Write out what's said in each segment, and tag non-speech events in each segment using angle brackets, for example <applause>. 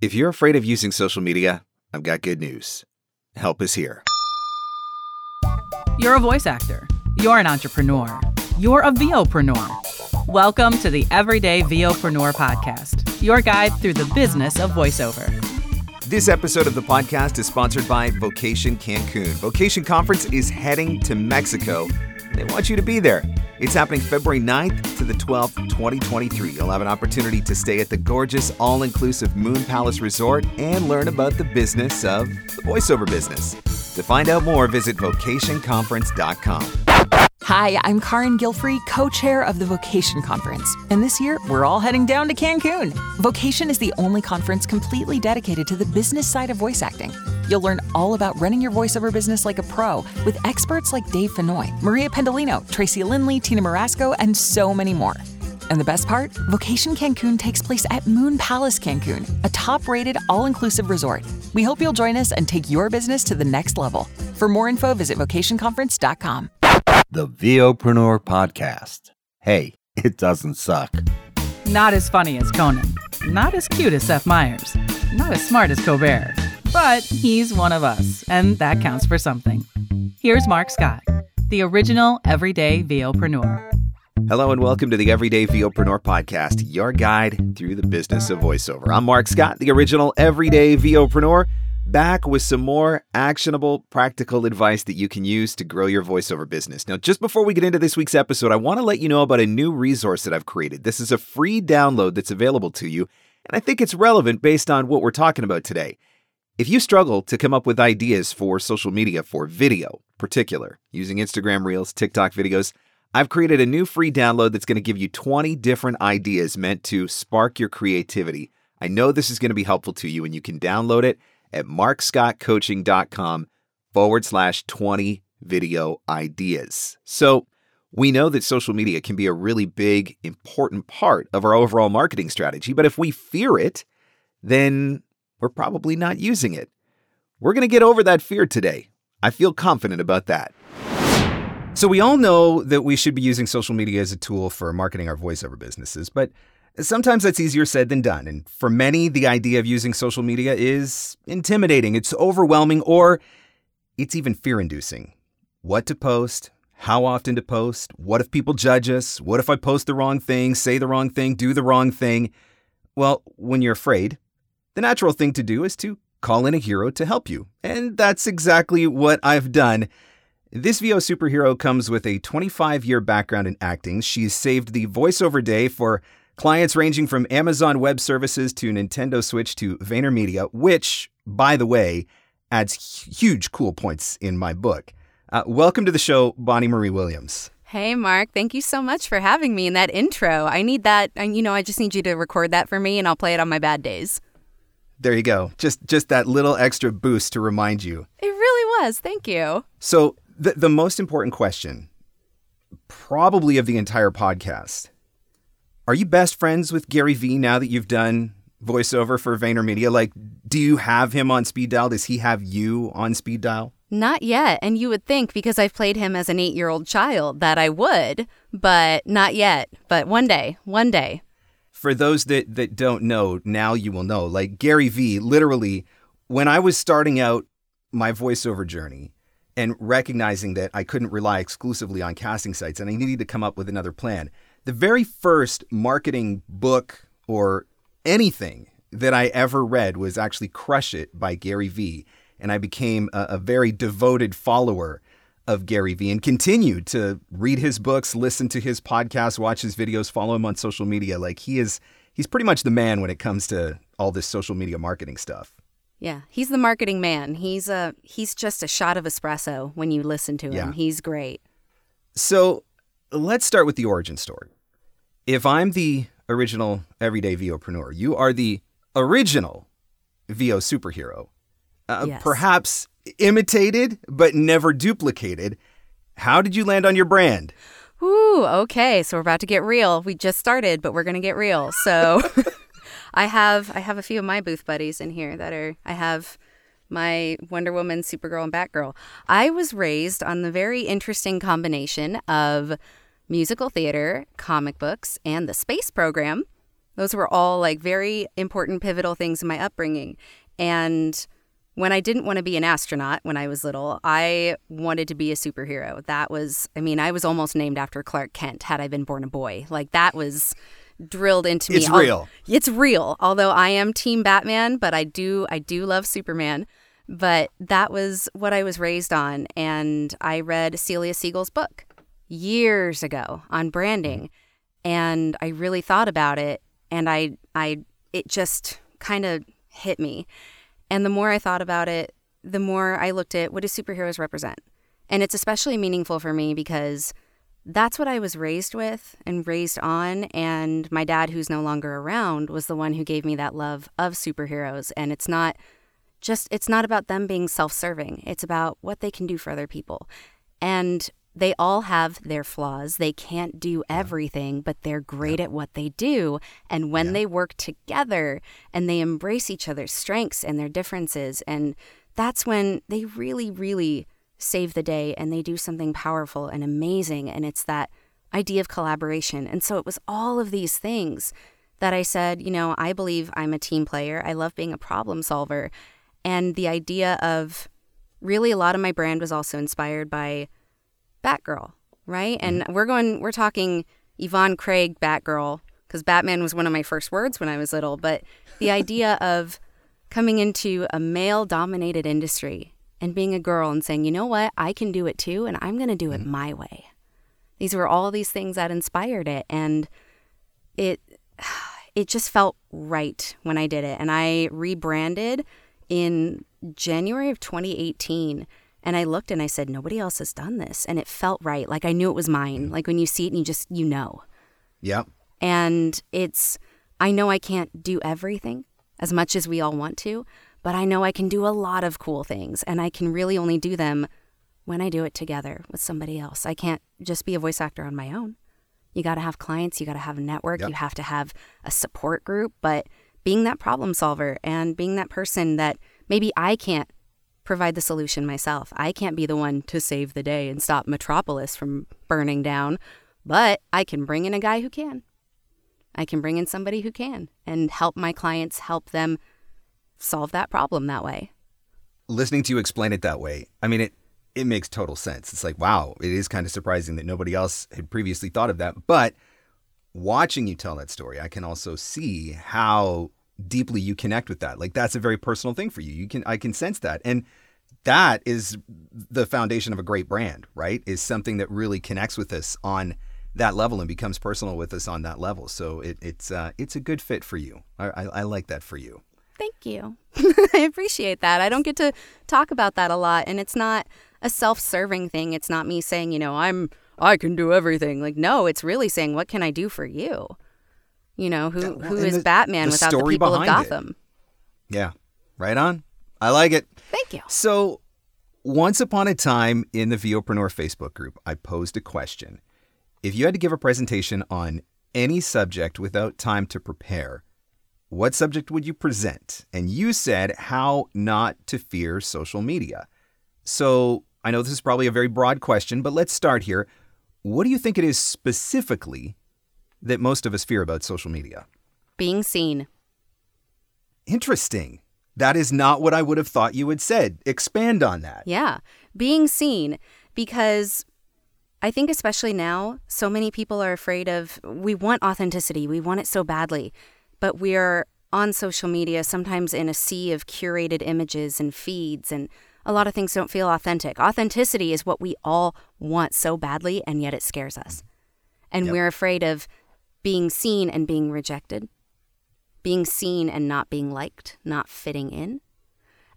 If you're afraid of using social media, I've got good news. Help is here. You're a voice actor. You're an entrepreneur. You're a VOpreneur. Welcome to the Everyday VOpreneur podcast, your guide through the business of voiceover. This episode of the podcast is sponsored by Vocation Cancun. Vocation Conference is heading to Mexico. They want you to be there. It's happening February 9th to the 12th, 2023. You'll have an opportunity to stay at the gorgeous all inclusive Moon Palace Resort and learn about the business of the voiceover business. To find out more, visit vocationconference.com. Hi, I'm Karin Gilfrey, co chair of the Vocation Conference. And this year, we're all heading down to Cancun. Vocation is the only conference completely dedicated to the business side of voice acting. You'll learn all about running your voiceover business like a pro with experts like Dave Fenoy, Maria Pendolino, Tracy Lindley, Tina Morasco, and so many more. And the best part? Vocation Cancun takes place at Moon Palace Cancun, a top rated all inclusive resort. We hope you'll join us and take your business to the next level. For more info, visit vocationconference.com. The VOpreneur Podcast. Hey, <laughs> it doesn't suck. Not as funny as Conan, not as cute as Seth Meyers, not as smart as Colbert, but he's one of us, and that counts for something. Here's Mark Scott, the original everyday VOpreneur. Hello and welcome to the Everyday VOpreneur podcast, your guide through the business of voiceover. I'm Mark Scott, the original everyday VOpreneur, back with some more actionable, practical advice that you can use to grow your voiceover business. Now, just before we get into this week's episode, I want to let you know about a new resource that I've created. This is a free download that's available to you, and I think it's relevant based on what we're talking about today. If you struggle to come up with ideas for social media for video, particular, using Instagram Reels, TikTok videos, I've created a new free download that's going to give you 20 different ideas meant to spark your creativity. I know this is going to be helpful to you, and you can download it at markscottcoaching.com forward slash 20 video ideas. So, we know that social media can be a really big, important part of our overall marketing strategy, but if we fear it, then we're probably not using it. We're going to get over that fear today. I feel confident about that. So, we all know that we should be using social media as a tool for marketing our voiceover businesses, but sometimes that's easier said than done. And for many, the idea of using social media is intimidating, it's overwhelming, or it's even fear inducing. What to post, how often to post, what if people judge us, what if I post the wrong thing, say the wrong thing, do the wrong thing. Well, when you're afraid, the natural thing to do is to call in a hero to help you. And that's exactly what I've done. This VO superhero comes with a 25 year background in acting. She's saved the voiceover day for clients ranging from Amazon Web Services to Nintendo Switch to VaynerMedia, which, by the way, adds huge cool points in my book. Uh, welcome to the show, Bonnie Marie Williams. Hey, Mark. Thank you so much for having me in that intro. I need that. You know, I just need you to record that for me and I'll play it on my bad days. There you go. Just just that little extra boost to remind you. It really was. Thank you. So, the the most important question probably of the entire podcast. Are you best friends with Gary Vee now that you've done voiceover for VaynerMedia? Like, do you have him on speed dial? Does he have you on speed dial? Not yet. And you would think because I've played him as an eight year old child that I would, but not yet. But one day, one day. For those that, that don't know, now you will know. Like Gary Vee, literally, when I was starting out my voiceover journey and recognizing that I couldn't rely exclusively on casting sites and I needed to come up with another plan, the very first marketing book or anything that I ever read was actually Crush It by Gary Vee. And I became a, a very devoted follower of Gary Vee and continued to read his books, listen to his podcasts, watch his videos, follow him on social media. Like he is, he's pretty much the man when it comes to all this social media marketing stuff. Yeah, he's the marketing man. He's a he's just a shot of espresso when you listen to him. Yeah. He's great. So let's start with the origin story. If I'm the original everyday VOpreneur, you are the original VO superhero. Uh, Yes. Perhaps imitated, but never duplicated. How did you land on your brand? Ooh, okay. So we're about to get real. We just started, but we're gonna get real. So <laughs> I have I have a few of my booth buddies in here that are I have my Wonder Woman, Supergirl, and Batgirl. I was raised on the very interesting combination of musical theater, comic books, and the space program. Those were all like very important, pivotal things in my upbringing. And when I didn't want to be an astronaut when I was little, I wanted to be a superhero. That was, I mean, I was almost named after Clark Kent had I been born a boy. Like that was drilled into me. It's real. It's real. Although I am team Batman, but I do I do love Superman. But that was what I was raised on and I read Celia Siegel's book years ago on branding and I really thought about it and I I it just kind of hit me. And the more I thought about it, the more I looked at what do superheroes represent? And it's especially meaningful for me because that's what I was raised with and raised on. And my dad, who's no longer around, was the one who gave me that love of superheroes. And it's not just, it's not about them being self serving, it's about what they can do for other people. And they all have their flaws. They can't do everything, but they're great at what they do. And when they work together and they embrace each other's strengths and their differences, and that's when they really, really save the day and they do something powerful and amazing. And it's that idea of collaboration. And so it was all of these things that I said, you know, I believe I'm a team player. I love being a problem solver. And the idea of really a lot of my brand was also inspired by Batgirl, right? And mm-hmm. we're going, we're talking Yvonne Craig Batgirl, because Batman was one of my first words when I was little. But the <laughs> idea of coming into a male dominated industry and being a girl and saying, you know what, I can do it too, and I'm going to do it mm-hmm. my way. These were all these things that inspired it. And it, <sighs> it just felt right when I did it. And I rebranded in January of 2018 and I looked and I said, nobody else has done this. And it felt right. Like I knew it was mine. Like when you see it and you just, you know. Yep. And it's, I know I can't do everything as much as we all want to, but I know I can do a lot of cool things. And I can really only do them when I do it together with somebody else. I can't just be a voice actor on my own. You got to have clients, you got to have a network, Yep. you have to have a support group. But being that problem solver and being that person that maybe I can't provide the solution myself. I can't be the one to save the day and stop Metropolis from burning down, but I can bring in a guy who can. I can bring in somebody who can and help my clients help them solve that problem that way. listening to you explain it that way, I mean it it makes total sense. It's like, wow, it is kind of surprising that nobody else had previously thought of that. But watching you tell that story, I can also see how deeply you connect with that. Like that's a very personal thing for you. You can I can sense that. And that is the foundation of a great brand, right? Is something that really connects with us on that level and becomes personal with us on that level. So it, it's uh, it's a good fit for you. I, I, I like that for you. Thank you. <laughs> I appreciate that. I don't get to talk about that a lot and it's not a self-serving thing. It's not me saying, you know, I'm I can do everything. Like no, it's really saying what can I do for you? You know, who Yeah, well, who is the- Batman the without the people of behind it. Gotham? Yeah, right on. I like it. Thank you. So, once upon a time in the VOpreneur Facebook group, I posed a question. If you had to give a presentation on any subject without time to prepare, what subject would you present? And you said how not to fear social media. So, I know this is probably a very broad question, but let's start here. What do you think it is specifically that most of us fear about social media? Being seen. Interesting. That is not what I would have thought you had said. Expand on that. Yeah, being seen because I think especially now, so many people are afraid of we want authenticity, we want it so badly, but we're on social media sometimes in a sea of curated images and feeds and a lot of things don't feel authentic. Authenticity is what we all want so badly and yet it scares us. And Yep. we're afraid of being seen and being rejected, being seen and not being liked, not fitting in.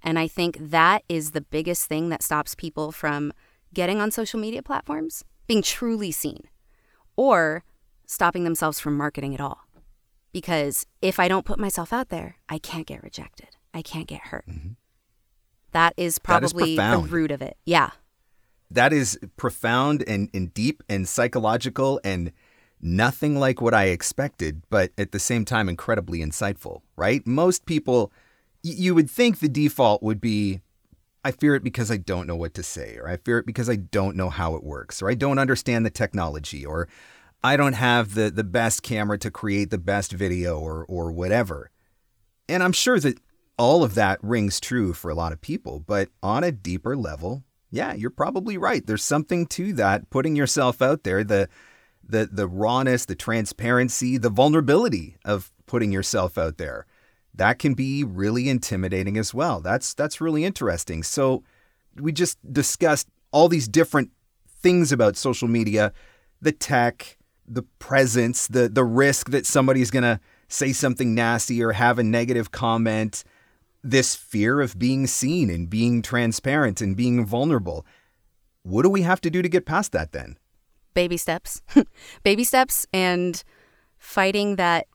And I think that is the biggest thing that stops people from getting on social media platforms, being truly seen, or stopping themselves from marketing at all. Because if I don't put myself out there, I can't get rejected. I can't get hurt. Mm-hmm. That is That is probably the root of it. Yeah. that is profound and, and deep and psychological and nothing like what I expected, but at the same time, incredibly insightful, right? Most people, y- you would think the default would be I fear it because I don't know what to say, or I fear it because I don't know how it works, or I don't understand the technology, or I don't have the the best camera to create the best video or or whatever. And I'm sure that all of that rings true for a lot of people, but on a deeper level, yeah, you're probably right. There's something to that putting yourself out there, the the the rawness, the transparency, the vulnerability of putting yourself out there. That can be really intimidating as well. That's that's really interesting. So we just discussed all these different things about social media, the tech, the presence, the the risk that somebody's going to say something nasty or have a negative comment, this fear of being seen and being transparent and being vulnerable. What do we have to do to get past that then? Baby steps. <laughs> Baby steps and fighting that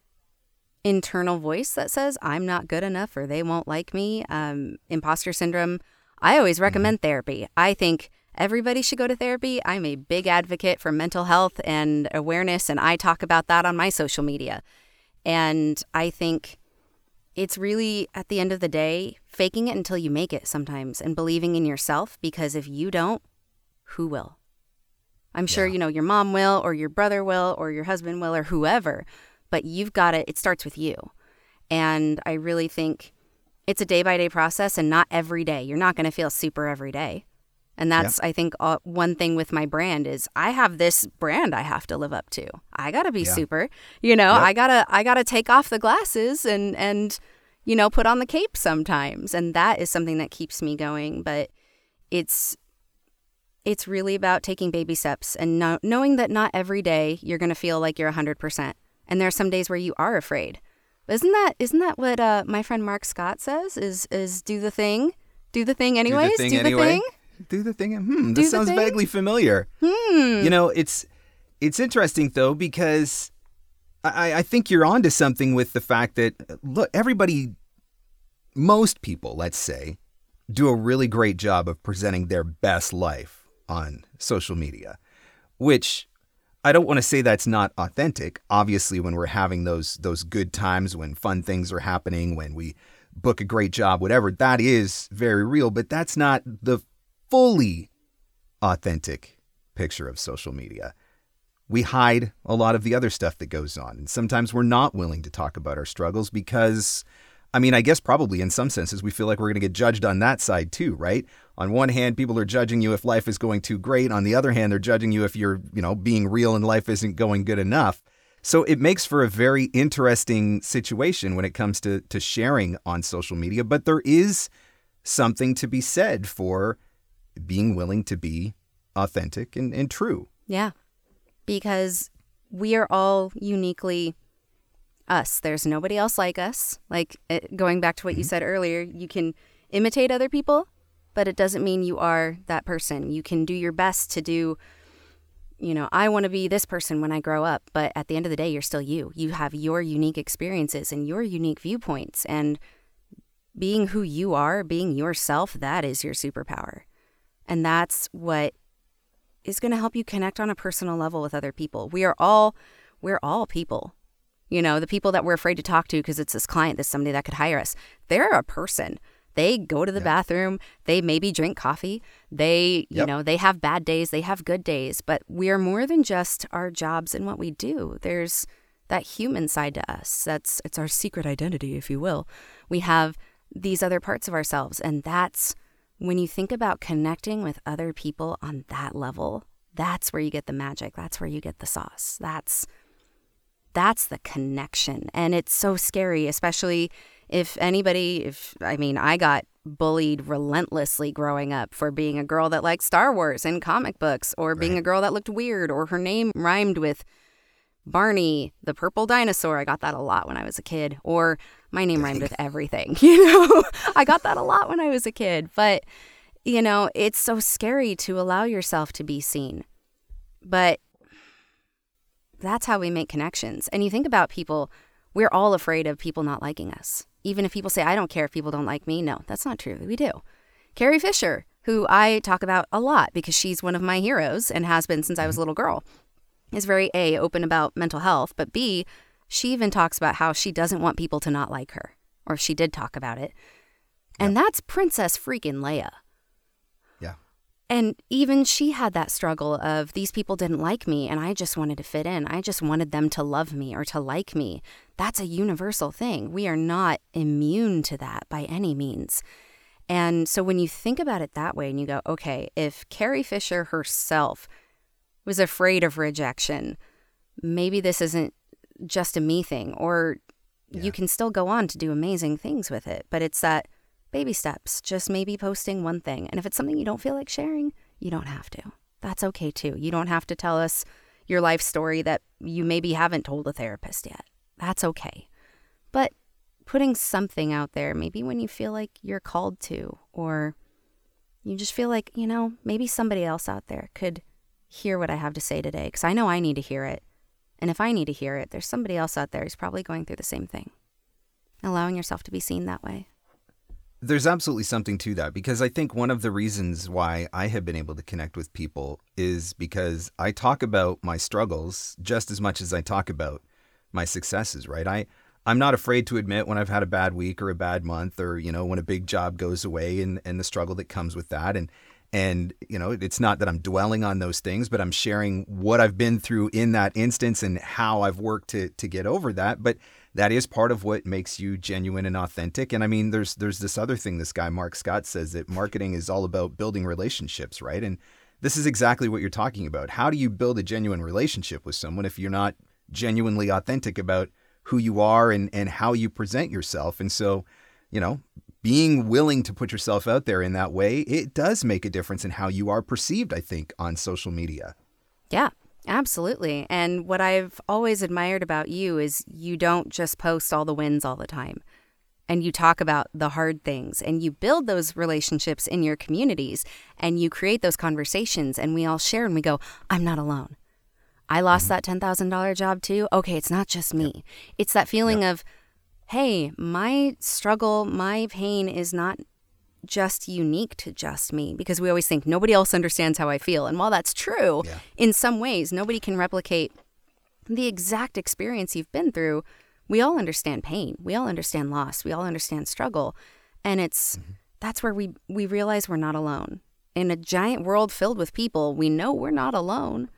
internal voice that says I'm not good enough or they won't like me. Um, imposter syndrome. I always recommend mm-hmm. therapy. I think everybody should go to therapy. I'm a big advocate for mental health and awareness, and I talk about that on my social media. And I think it's really, at the end of the day, faking it until you make it sometimes and believing in yourself because if you don't, who will? I'm sure, yeah. you know, your mom will, or your brother will, or your husband will, or whoever but you've got it, it starts with you. And I really think it's a day by day process and not every day. You're not going to feel super every day. And that's, I think, uh, one thing with my brand is I have this brand I have to live up to. I gotta be yeah. super, you know. Yep. I gotta, I gotta take off the glasses and and you know put on the cape sometimes, and that is something that keeps me going. But it's it's really about taking baby steps and know, knowing that not every day you're gonna feel like you're hundred percent and there are some days where you are afraid. Isn't that isn't that what uh, my friend Mark Scott says? Is is do the thing, do the thing anyways, do the thing. Do anyway. the thing. Do the thing. Hmm, this sounds thing? vaguely familiar. Hmm. You know, it's it's interesting though because I, I think you're onto something with the fact that look, everybody, most people, let's say, do a really great job of presenting their best life on social media, which I don't want to say that's not authentic. Obviously, when we're having those those good times, when fun things are happening, when we book a great job, whatever, that is very real, but that's not the fully authentic picture of social media. We hide a lot of the other stuff that goes on, and sometimes we're not willing to talk about our struggles because I mean, I guess probably in some senses we feel like we're going to get judged on that side too, right? On one hand, people are judging you if life is going too great. On the other hand, they're judging you if you're, you know, being real and life isn't going good enough. So it makes for a very interesting situation when it comes to to sharing on social media, but there is something to be said for being willing to be authentic and, and true. Yeah. Because we are all uniquely us. There's nobody else like us. Like going back to what you mm-hmm. said earlier, you can imitate other people, but it doesn't mean you are that person. You can do your best to do, you know, I want to be this person when I grow up, but at the end of the day, you're still you. You have your unique experiences and your unique viewpoints. And being who you are, being yourself, that is your superpower. And that's what is going to help you connect on a personal level with other people. We are all we're all people. You know, the people that we're afraid to talk to because it's this client, this somebody that could hire us. They're a person. They go to the bathroom, they maybe drink coffee, they, you yep. know, they have bad days, they have good days, but we're more than just our jobs and what we do. There's that human side to us. That's it's our secret identity, if you will. We have these other parts of ourselves and that's when you think about connecting with other people on that level, that's where you get the magic. That's where you get the sauce. That's that's the connection. And it's so scary, especially if anybody, if I mean, I got bullied relentlessly growing up for being a girl that liked Star Wars and comic books, or being right. a girl that looked weird, or her name rhymed with Barney, the purple dinosaur. I got that a lot when I was a kid. Or my name rhymed with <laughs> everything. <laughs> You know, I got that a lot when I was a kid. But, you know, it's so scary to allow yourself to be seen. But that's how we make connections. And you think about people, we're all afraid of people not liking us. Even if people say, I don't care if people don't like me. No, that's not true. We do. Carrie Fisher, who I talk about a lot because she's one of my heroes and has been since I was a mm-hmm. little girl, is very A, open about mental health, but B, she even talks about how she doesn't want people to not like her, or if she did talk about it. And yep. that's Princess freaking Leia. And even she had that struggle of these people didn't like me and I just wanted to fit in. I just wanted them to love me or to like me. That's a universal thing. We are not immune to that by any means. And so when you think about it that way and you go, okay, if Carrie Fisher herself was afraid of rejection, maybe this isn't just a me thing, or yeah. you can still go on to do amazing things with it. But it's that baby steps, just maybe posting one thing. And if it's something you don't feel like sharing, you don't have to. That's okay too. You don't have to tell us your life story that you maybe haven't told a therapist yet. That's okay. But putting something out there, maybe when you feel like you're called to, or you just feel like, you know, maybe somebody else out there could hear what I have to say today, because I know I need to hear it. And if I need to hear it, there's somebody else out there who's probably going through the same thing. Allowing yourself to be seen that way. There's absolutely something to that because I think one of the reasons why I have been able to connect with people is because I talk about my struggles just as much as I talk about my successes, right? I I'm not afraid to admit when I've had a bad week or a bad month or, you know, when a big job goes away and, and the struggle that comes with that. And, and, you know, it's not that I'm dwelling on those things, but I'm sharing what I've been through in that instance and how I've worked to, to get over that. But that is part of what makes you genuine and authentic. And I mean, there's, there's this other thing this guy, Mark Scott, says that marketing is all about building relationships, right? And this is exactly what you're talking about. How do you build a genuine relationship with someone if you're not genuinely authentic about who you are and, and how you present yourself. And so, you know, being willing to put yourself out there in that way, it does make a difference in how you are perceived, I think, on social media. Yeah, absolutely. And what I've always admired about you is you don't just post all the wins all the time. And you talk about the hard things and you build those relationships in your communities and you create those conversations and we all share and we go, I'm not alone. I lost mm-hmm. that $10,000 job too. Okay, it's not just me. Yep. It's that feeling yep. of, hey, my struggle, my pain is not just unique to just me because we always think nobody else understands how I feel. And while that's true, yeah. in some ways, nobody can replicate the exact experience you've been through. We all understand pain. We all understand loss. We all understand struggle. And it's mm-hmm. that's where we we realize we're not alone. In a giant world filled with people, we know we're not alone.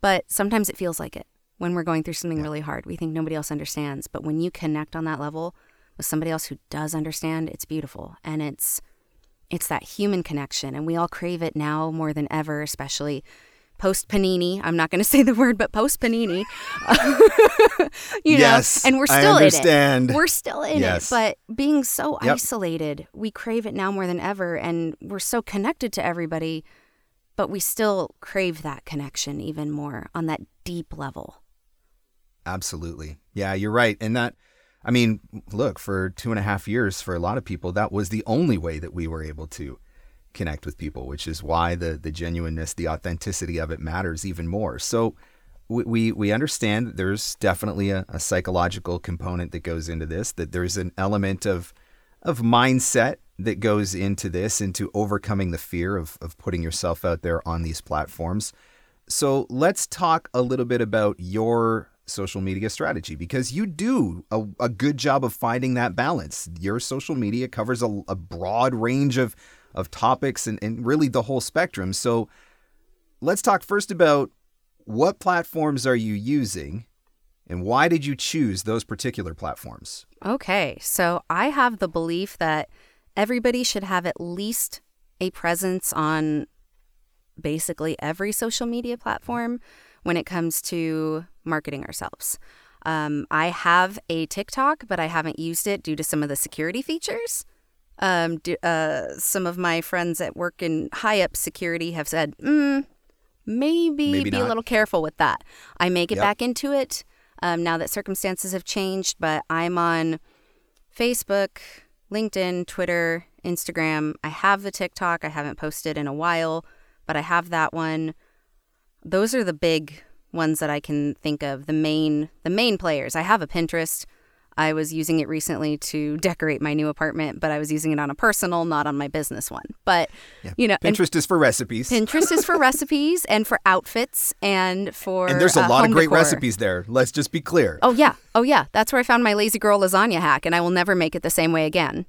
But sometimes it feels like it when we're going through something yeah. really hard. We think nobody else understands. But when you connect on that level with somebody else who does understand, it's beautiful. And it's it's that human connection. And we all crave it now more than ever, especially post panini. I'm not going <laughs> to say the word, but post panini. <laughs> you yes, know, and we're still in it. We're still in yes. it, but being so yep. isolated, we crave it now more than ever, and we're so connected to everybody but we still crave that connection even more on that deep level. Absolutely. Yeah, you're right. And that, I mean, look, for two and a half years, for a lot of people, that was the only way that we were able to connect with people, which is why the the genuineness, the authenticity of it matters even more. So we we, we understand that there's definitely a, a psychological component that goes into this, that there's an element of of mindset that goes into this, into overcoming the fear of, of putting yourself out there on these platforms. So let's talk a little bit about your social media strategy because you do a, a good job of finding that balance. Your social media covers a, a broad range of, of topics and, and really the whole spectrum. So let's talk first about what platforms are you using and why did you choose those particular platforms? Okay, so I have the belief that everybody should have at least a presence on basically every social media platform when it comes to marketing ourselves. Um, I have a TikTok, but I haven't used it due to some of the security features. Um, do, uh, some of my friends at work in high up security have said, mm, maybe, maybe, be not. a little careful with that. I may get yep. back into it um, now that circumstances have changed, but I'm on Facebook, LinkedIn, Twitter, Instagram. I have the TikTok. I haven't posted in a while, but I have that one. Those are the big ones that I can think of. The main the main players. I have a Pinterest. I was using it recently to decorate my new apartment, but I was using it on a personal, not on my business one. But yeah. you know, Pinterest is for recipes. Pinterest is for <laughs> recipes and for outfits and for and there's a uh, lot of great decor. recipes there. Let's just be clear. Oh yeah, oh yeah. That's where I found my lazy girl lasagna hack, and I will never make it the same way again.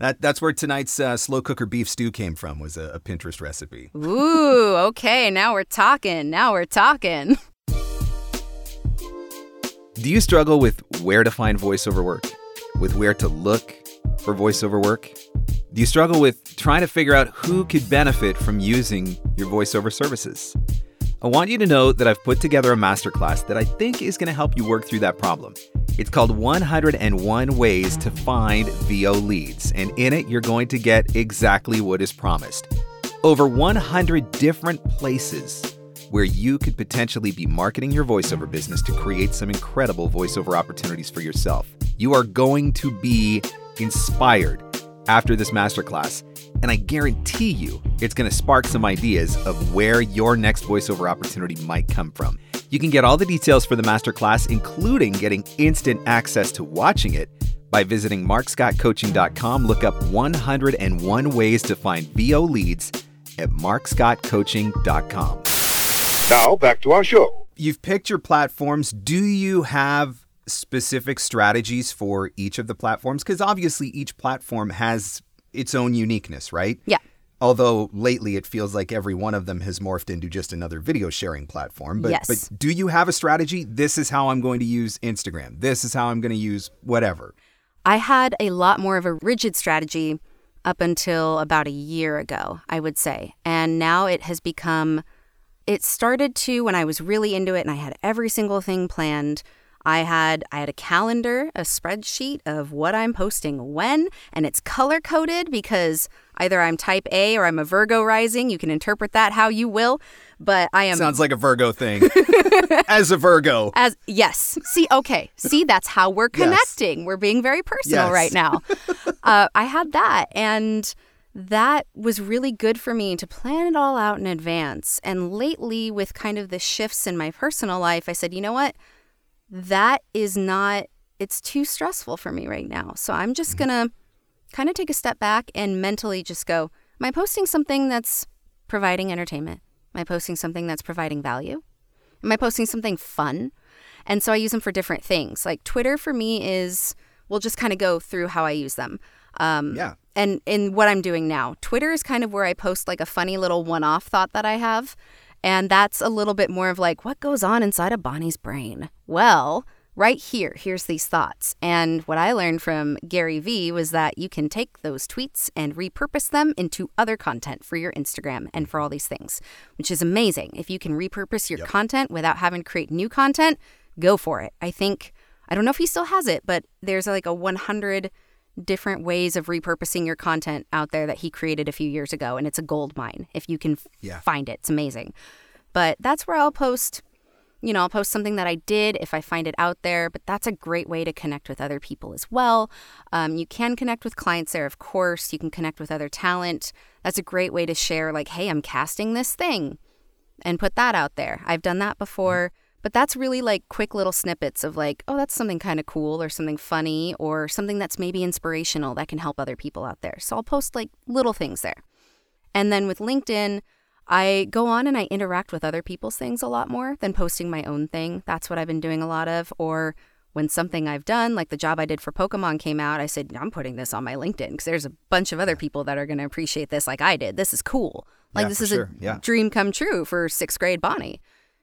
That that's where tonight's uh, slow cooker beef stew came from. Was a, a Pinterest recipe. Ooh, okay. Now we're talking. Now we're talking. Do you struggle with where to find voiceover work? With where to look for voiceover work? Do you struggle with trying to figure out who could benefit from using your voiceover services? I want you to know that I've put together a masterclass that I think is going to help you work through that problem. It's called 101 Ways to Find VO Leads, and in it, you're going to get exactly what is promised. Over 100 different places where you could potentially be marketing your voiceover business to create some incredible voiceover opportunities for yourself. You are going to be inspired after this masterclass, and I guarantee you it's going to spark some ideas of where your next voiceover opportunity might come from. You can get all the details for the masterclass, including getting instant access to watching it, by visiting markscottcoaching.com. Look up 101 ways to find VO leads at markscottcoaching.com. Now, back to our show. You've picked your platforms. Do you have specific strategies for each of the platforms? Because obviously, each platform has its own uniqueness, right? Yeah. Although lately it feels like every one of them has morphed into just another video sharing platform. But, Yes. but do you have a strategy? This is how I'm going to use Instagram. This is how I'm going to use whatever. I had a lot more of a rigid strategy up until about a year ago, I would say. And now it has become, it started to when I was really into it and I had every single thing planned. I had I had a calendar, a spreadsheet of what I'm posting when, and it's color coded because either I'm type A or I'm a Virgo rising. You can interpret that how you will, but I am Sounds like a Virgo thing. <laughs> As a Virgo. as yes. See, okay. See, that's how we're Yes. connecting. We're being very personal Yes. right now. <laughs> uh, I had that, and that was really good for me to plan it all out in advance. And lately, with kind of the shifts in my personal life, I said, you know what? That is not. It's too stressful for me right now. So I'm just gonna kind of take a step back and mentally just go, am I posting something that's providing entertainment? Am I posting something that's providing value? Am I posting something fun? And so I use them for different things. Like Twitter for me is, we'll just kind of go through how I use them. Um, Yeah. And in what I'm doing now, Twitter is kind of where I post like a funny little one off thought that I have. And that's a little bit more of like, what goes on inside of Bonnie's brain? Well, right here, here's these thoughts. And what I learned from Gary Vee was that you can take those tweets and repurpose them into other content for your Instagram and for all these things, which is amazing. If you can repurpose your content without having to create new content, go for it. I think, I don't know if he still has it, but there's like a 100 different ways of repurposing your content out there that he created a few years ago. And it's a gold mine if you can Yeah. find it. It's amazing. But that's where I'll post you know, I'll post something that I did if I find it out there, but that's a great way to connect with other people as well. Um, you can connect with clients there, of course. You can connect with other talent. That's a great way to share, like, hey, I'm casting this thing and put that out there. I've done that before, but that's really like quick little snippets of, like, oh, that's something kind of cool or something funny or something that's maybe inspirational that can help other people out there. So I'll post like little things there. And then with LinkedIn, I go on and I interact with other people's things a lot more than posting my own thing. That's what I've been doing a lot of. Or when something I've done, like the job I did for Pokemon came out, I said, I'm putting this on my LinkedIn because there's a bunch of other people that are going to appreciate this like I did. This is cool. Like, Yeah, this is sure. a Yeah. dream come true for sixth grade Bonnie.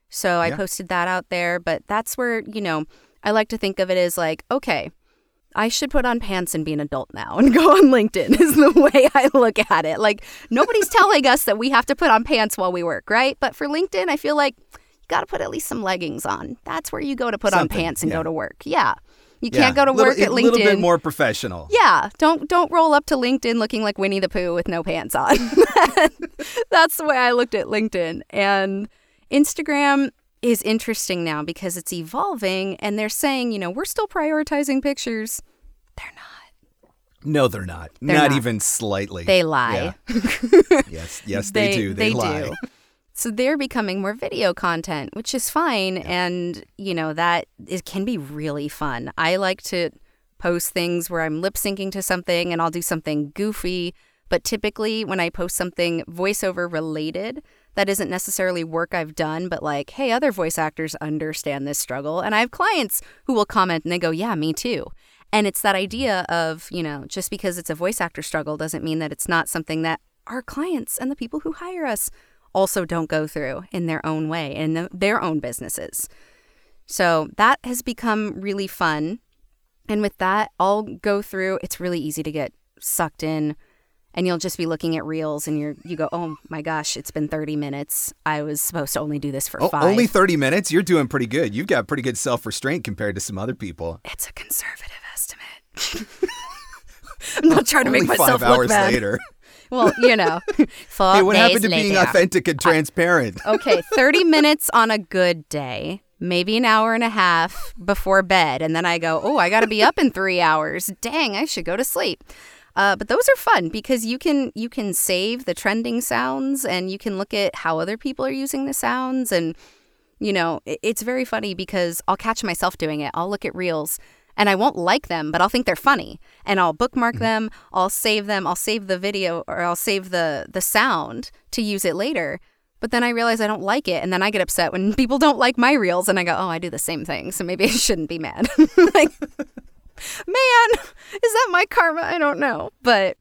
So I Yeah. posted that out there. But that's where, you know, I like to think of it as like, okay, I should put on pants and be an adult now and <laughs> go on LinkedIn is the way I look at it. Like nobody's telling us that we have to put on pants while we work, right? But for LinkedIn, I feel like you got to put at least some leggings on. That's where you go to put on pants and yeah. go to work. Yeah. You Yeah. can't go to Little- work at A LinkedIn. little bit more professional. Yeah, don't don't roll up to LinkedIn looking like Winnie the Pooh with no pants on. <laughs> That's the way I looked at LinkedIn. And Instagram is interesting now because it's evolving and they're saying, you know, we're still prioritizing pictures. They're not. No, they're not. They're not, not. even slightly. They lie. Yeah. <laughs> yes, yes, they, do. They, lie. do. So they're becoming more video content, which is fine, and you know that it can be really fun. I like to post things where I'm lip syncing to something, and I'll do something goofy. But typically, when I post something voiceover related, that isn't necessarily work I've done, but like, hey, other voice actors understand this struggle, and I have clients who will comment and they go, "Yeah, me too." And it's that idea of, you know, just because it's a voice actor struggle doesn't mean that it's not something that our clients and the people who hire us also don't go through in their own way in the, their own businesses. So that has become really fun. And with that, I'll go through, it's really easy to get sucked in and you'll just be looking at reels and you're you go, "Oh my gosh, it's been 30 minutes. I was supposed to only do this for Oh, 5." only 30 minutes? You're doing pretty good. You've got pretty good self restraint compared to some other people. it's a conservative estimate. <laughs> I'm not trying to make myself five look hours bad. later. <laughs> Well, you know, <laughs> Hey, what happened to being authentic and transparent? okay, 30 minutes on a good day, maybe an hour and a half before bed. And then I go, oh, I got to be up in three hours. Dang, I should go to sleep. Uh, but those are fun because you can you can save the trending sounds and you can look at how other people are using the sounds and you know it- it's very funny because I'll catch myself doing it. I'll look at reels and I won't like them, but I'll think they're funny and I'll bookmark them. I'll save them. I'll save the video or I'll save the the sound to use it later. But then I realize I don't like it, and then I get upset when <laughs> people don't like my reels, and I go, "Oh, I do the same thing, so maybe I shouldn't be mad." <laughs> like, <laughs> man, <laughs> is that my karma? I don't know, but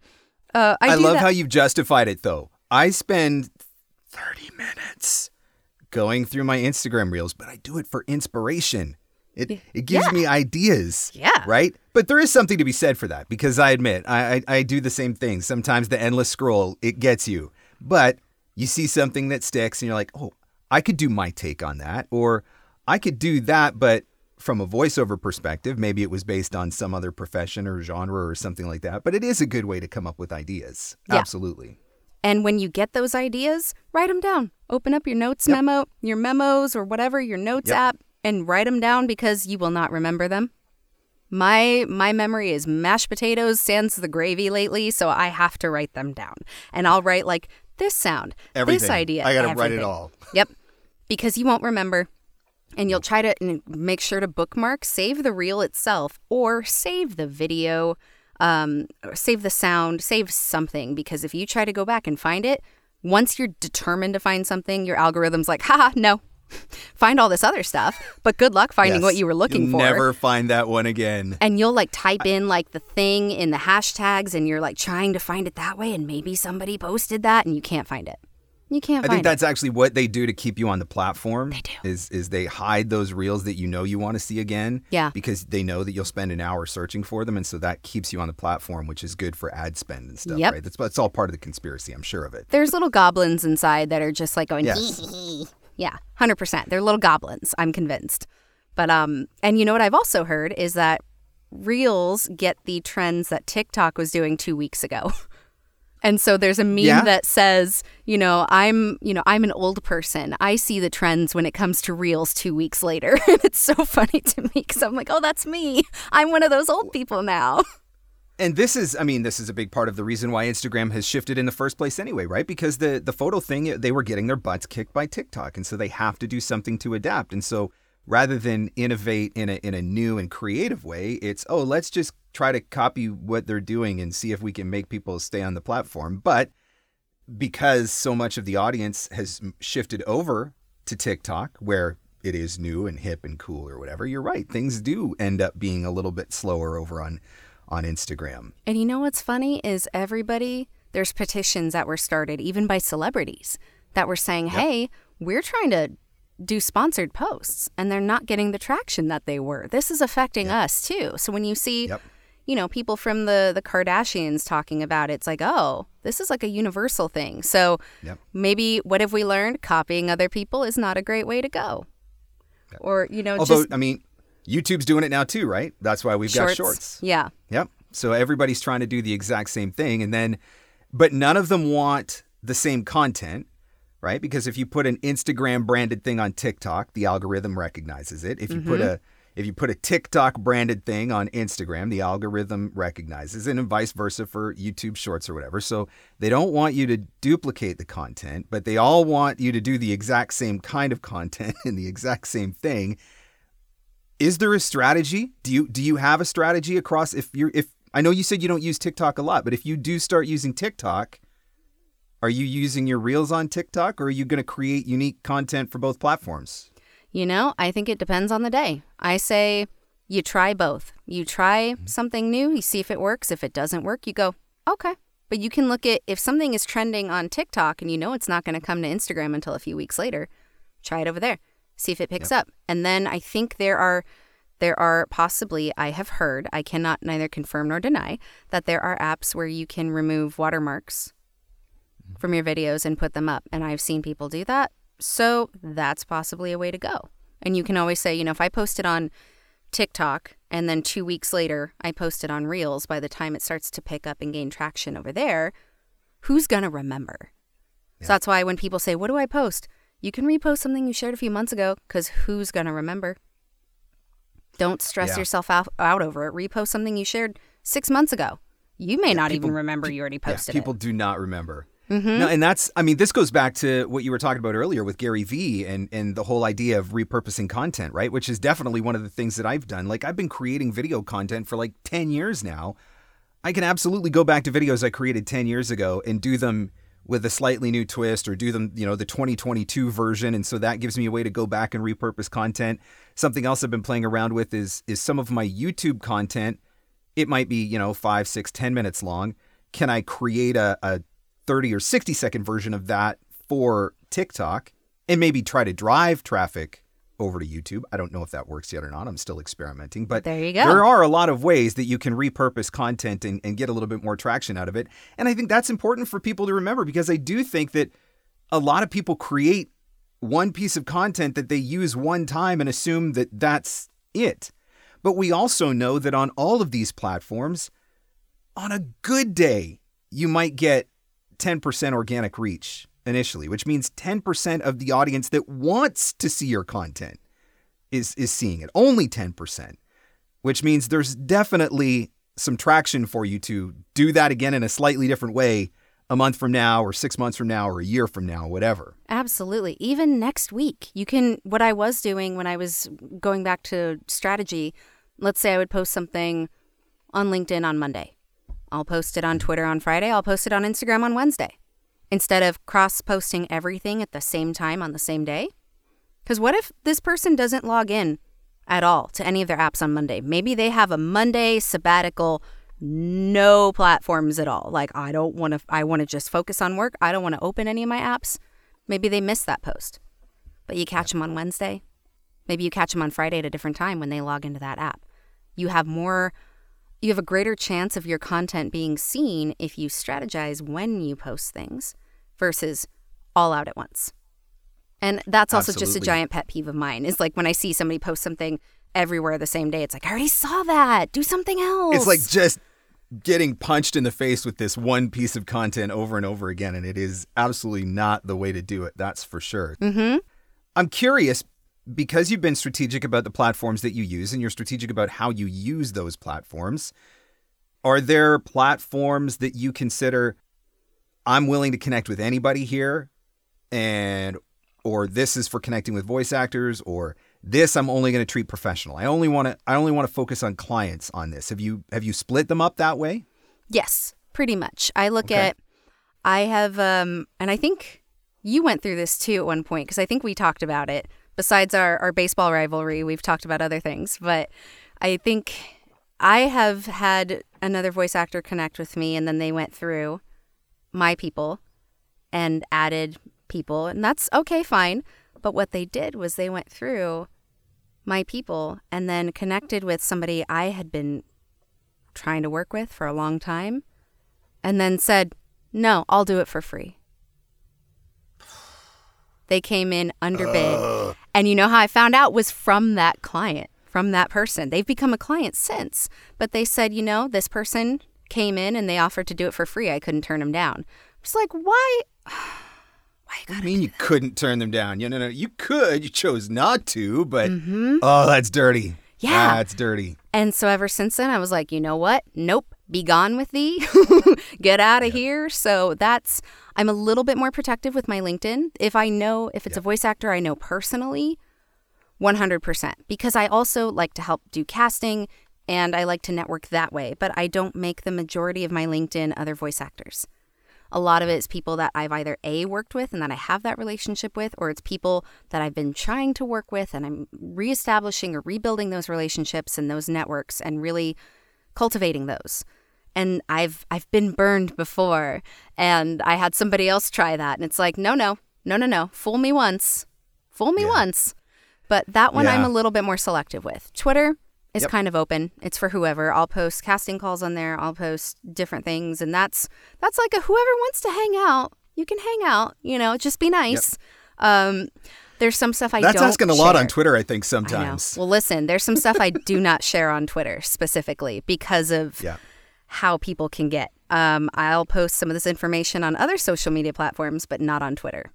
uh, I, I, love that. how you've justified it though. I spend 30 minutes going through my Instagram reels, but I do it for inspiration. It it gives Yeah. me ideas. Yeah. Right? But there is something to be said for that because I admit I, I I do the same thing. Sometimes the endless scroll it gets you. But you see something that sticks and you're like, "Oh, I could do my take on that." Or I could do that but from a voiceover perspective, maybe it was based on some other profession or genre or something like that. But it is a good way to come up with ideas. Yeah. Absolutely. And when you get those ideas, write them down. Open up your notes Yep. memo, your memos, or whatever your notes Yep. app, and write them down because you will not remember them. My my memory is mashed potatoes sans the gravy lately, so I have to write them down. And I'll write like this sound, this idea. I gotta write it all. Yep, because you won't remember. And you'll try to make sure to bookmark, save the reel itself, or save the video, um, or save the sound, save something. Because if you try to go back and find it, once you're determined to find something, your algorithm's like, haha, no. <laughs> find all this other stuff, but good luck finding what you were looking for. Never find that one again. And you'll like type in like the thing in the hashtags and you're like trying to find it that way and maybe somebody posted that and you can't find it. You can't I think it. that's actually what they do to keep you on the platform. They do. Is is they hide those reels that you know you want to see again. Yeah. Because they know that you'll spend an hour searching for them, and so that keeps you on the platform, which is good for ad spend and stuff. Yep. Right. That's that's all part of the conspiracy. I'm sure of it. There's little goblins inside that are just like going, Yes. <laughs> Yeah, 100%. They're little goblins, I'm convinced. But, um, and you know what I've also heard is that Reels get the trends that TikTok was doing two weeks ago. <laughs> And so there's a meme Yeah? that says, you know, I'm, you know, I'm an old person. I see the trends when it comes to reels 2 weeks later. <laughs> and it's so funny to me cuz I'm like, "Oh, that's me. I'm one of those old people now." And this is, I mean, this is a big part of the reason why Instagram has shifted in the first place anyway, right? Because the the photo thing, they were getting their butts kicked by TikTok, and so they have to do something to adapt. And so rather than innovate in a in a new and creative way, it's oh, let's just try to copy what they're doing and see if we can make people stay on the platform. But because so much of the audience has shifted over to TikTok, where it is new and hip and cool or whatever, you're right. Things do end up being a little bit slower over on on Instagram. And you know what's funny is everybody, there's petitions that were started even by celebrities that were saying, hey, we're trying to do sponsored posts and they're not getting the traction that they were. This is affecting us too. So when you see, Yep. you know, people from the, the Kardashians talking about it, it's like, oh, this is like a universal thing. So Yep. maybe what have we learned? Copying other people is not a great way to go. Or, you know, Although, just I mean, YouTube's doing it now too, right? That's why we've got shorts. Yeah. Yep. So everybody's trying to do the exact same thing. And then, but none of them want the same content, right? Because if you put an Instagram branded thing on TikTok, the algorithm recognizes it. If you put mm-hmm. a if you put a TikTok branded thing on Instagram, the algorithm recognizes it, and vice versa for YouTube Shorts or whatever. So they don't want you to duplicate the content, but they all want you to do the exact same kind of content <laughs> and the exact same thing is there a strategy do you do you have a strategy across if you're if i know you said you don't use tiktok a lot but if you do start using tiktok are you using your reels on tiktok or are you going to create unique content for both platforms You know, I think it depends on the day. I say You try both. You try mm-hmm. something new, you see if it works. If it doesn't work, you go, okay. But you can look at if something is trending on TikTok and you know it's not going to come to Instagram until a few weeks later, try it over there. See if it picks up. And then I think there are there are possibly I have heard, I cannot neither confirm nor deny that there are apps where you can remove watermarks from your videos and put them up. And I've seen people do that. So that's possibly a way to go. And you can always say, you know, if I post it on TikTok and then two weeks later I post it on Reels, by the time it starts to pick up and gain traction over there, who's going to remember? So that's why when people say, What do I post? You can repost something you shared a few months ago because who's going to remember? Don't stress Yeah. yourself out, out over it. Repost something you shared six months ago. You may not people- even remember you already posted yeah, people it. do not remember. Mm-hmm. No, and that's I mean, this goes back to what you were talking about earlier with Gary Vee and and the whole idea of repurposing content, right? Which is definitely one of the things that I've done. Like I've been creating video content for like 10 years now. I can absolutely go back to videos I created 10 years ago and do them with a slightly new twist or do them, you know, the 2022 version and so that gives me a way to go back and repurpose content. Something else I've been playing around with is is some of my YouTube content it might be you know five six ten minutes long can i create a, a 30 or 60 second version of that for tiktok and maybe try to drive traffic over to youtube i don't know if that works yet or not i'm still experimenting but There you go. there are a lot of ways that you can repurpose content and, and get a little bit more traction out of it and i think that's important for people to remember because i do think that a lot of people create one piece of content that they use one time and assume that that's it. But we also know that on all of these platforms, on a good day, you might get 10% organic reach initially, which means 10% of the audience that wants to see your content is is seeing it. Only 10%, which means there's definitely some traction for you to do that again in a slightly different way a month from now or 6 months from now or a year from now, whatever. Absolutely. Even next week, you can. What I was doing when I was going back to strategy, let's say I would post something on LinkedIn on Monday. I'll post it on Twitter on Friday. I'll post it on Instagram on Wednesday. Instead of cross posting everything at the same time on the same day. Because what if this person doesn't log in at all to any of their apps on Monday? Maybe they have a Monday sabbatical, no platforms at all. Like, I don't want to, I want to just focus on work. I don't want to open any of my apps. Maybe they missed that post, but you catch them on Wednesday. Maybe you catch them on Friday at a different time when they log into that app. You have more, you have a greater chance of your content being seen if you strategize when you post things versus all out at once. And that's also just a giant pet peeve of mine is like when I see somebody post something everywhere the same day, it's like, I already saw that. Do something else. It's like just getting punched in the face with this one piece of content over and over again. And it is absolutely not the way to do it. That's for sure. mm-hmm. I'm curious because you've been strategic about the platforms that you use and you're strategic about how you use those platforms. Are there platforms that you consider I'm willing to connect with anybody here and or this is for connecting with voice actors or this I'm only going to treat professional. I only want to I only want to focus on clients on this. Have you have you split them up that way? Yes, pretty much. I look Okay. at, I have, um, and I think you went through this too at one point because I think we talked about it. Besides our, our baseball rivalry, we've talked about other things. But I think I have had another voice actor connect with me, and then they went through my people and added people, and that's okay, fine. But what they did was they went through my people and then connected with somebody I had been trying to work with for a long time and then said, No, I'll do it for free. They came in underbid. And you know how I found out was from that client, from that person. They've become a client since. But they said, you know, this person came in and they offered to do it for free. I couldn't turn them down. It's like, why? <sighs> Why you I mean, you couldn't turn them down. You know, no, you could. You chose not to, but Mhm. oh, that's dirty. Yeah. that's dirty. And so ever since then, I was like, you know what? Nope. Be gone with thee. <laughs> Get out of here. So that's, I'm a little bit more protective with my LinkedIn. If I know, if it's a voice actor I know personally, 100%. Because I also like to help do casting and I like to network that way. But I don't make the majority of my LinkedIn other voice actors. A lot of it is people that I've either A, worked with and that I have that relationship with, or it's people that I've been trying to work with and I'm reestablishing or rebuilding those relationships and those networks and really cultivating those. And I've I've been burned before and I had somebody else try that and it's like, no, no, no, no, no. Fool me once. Fool me Yeah. once. But that one I'm a little bit more selective with. Twitter is Yep. kind of open. It's for whoever. I'll post casting calls on there. I'll post different things and that's that's like a whoever wants to hang out, you can hang out, you know, just be nice. Um there's some stuff I That's asking a lot on. Twitter, I think, I sometimes. Well, listen, there's some stuff I do not share on Twitter specifically because of Yeah. How people can get. Um, I'll post some of this information on other social media platforms, but not on Twitter.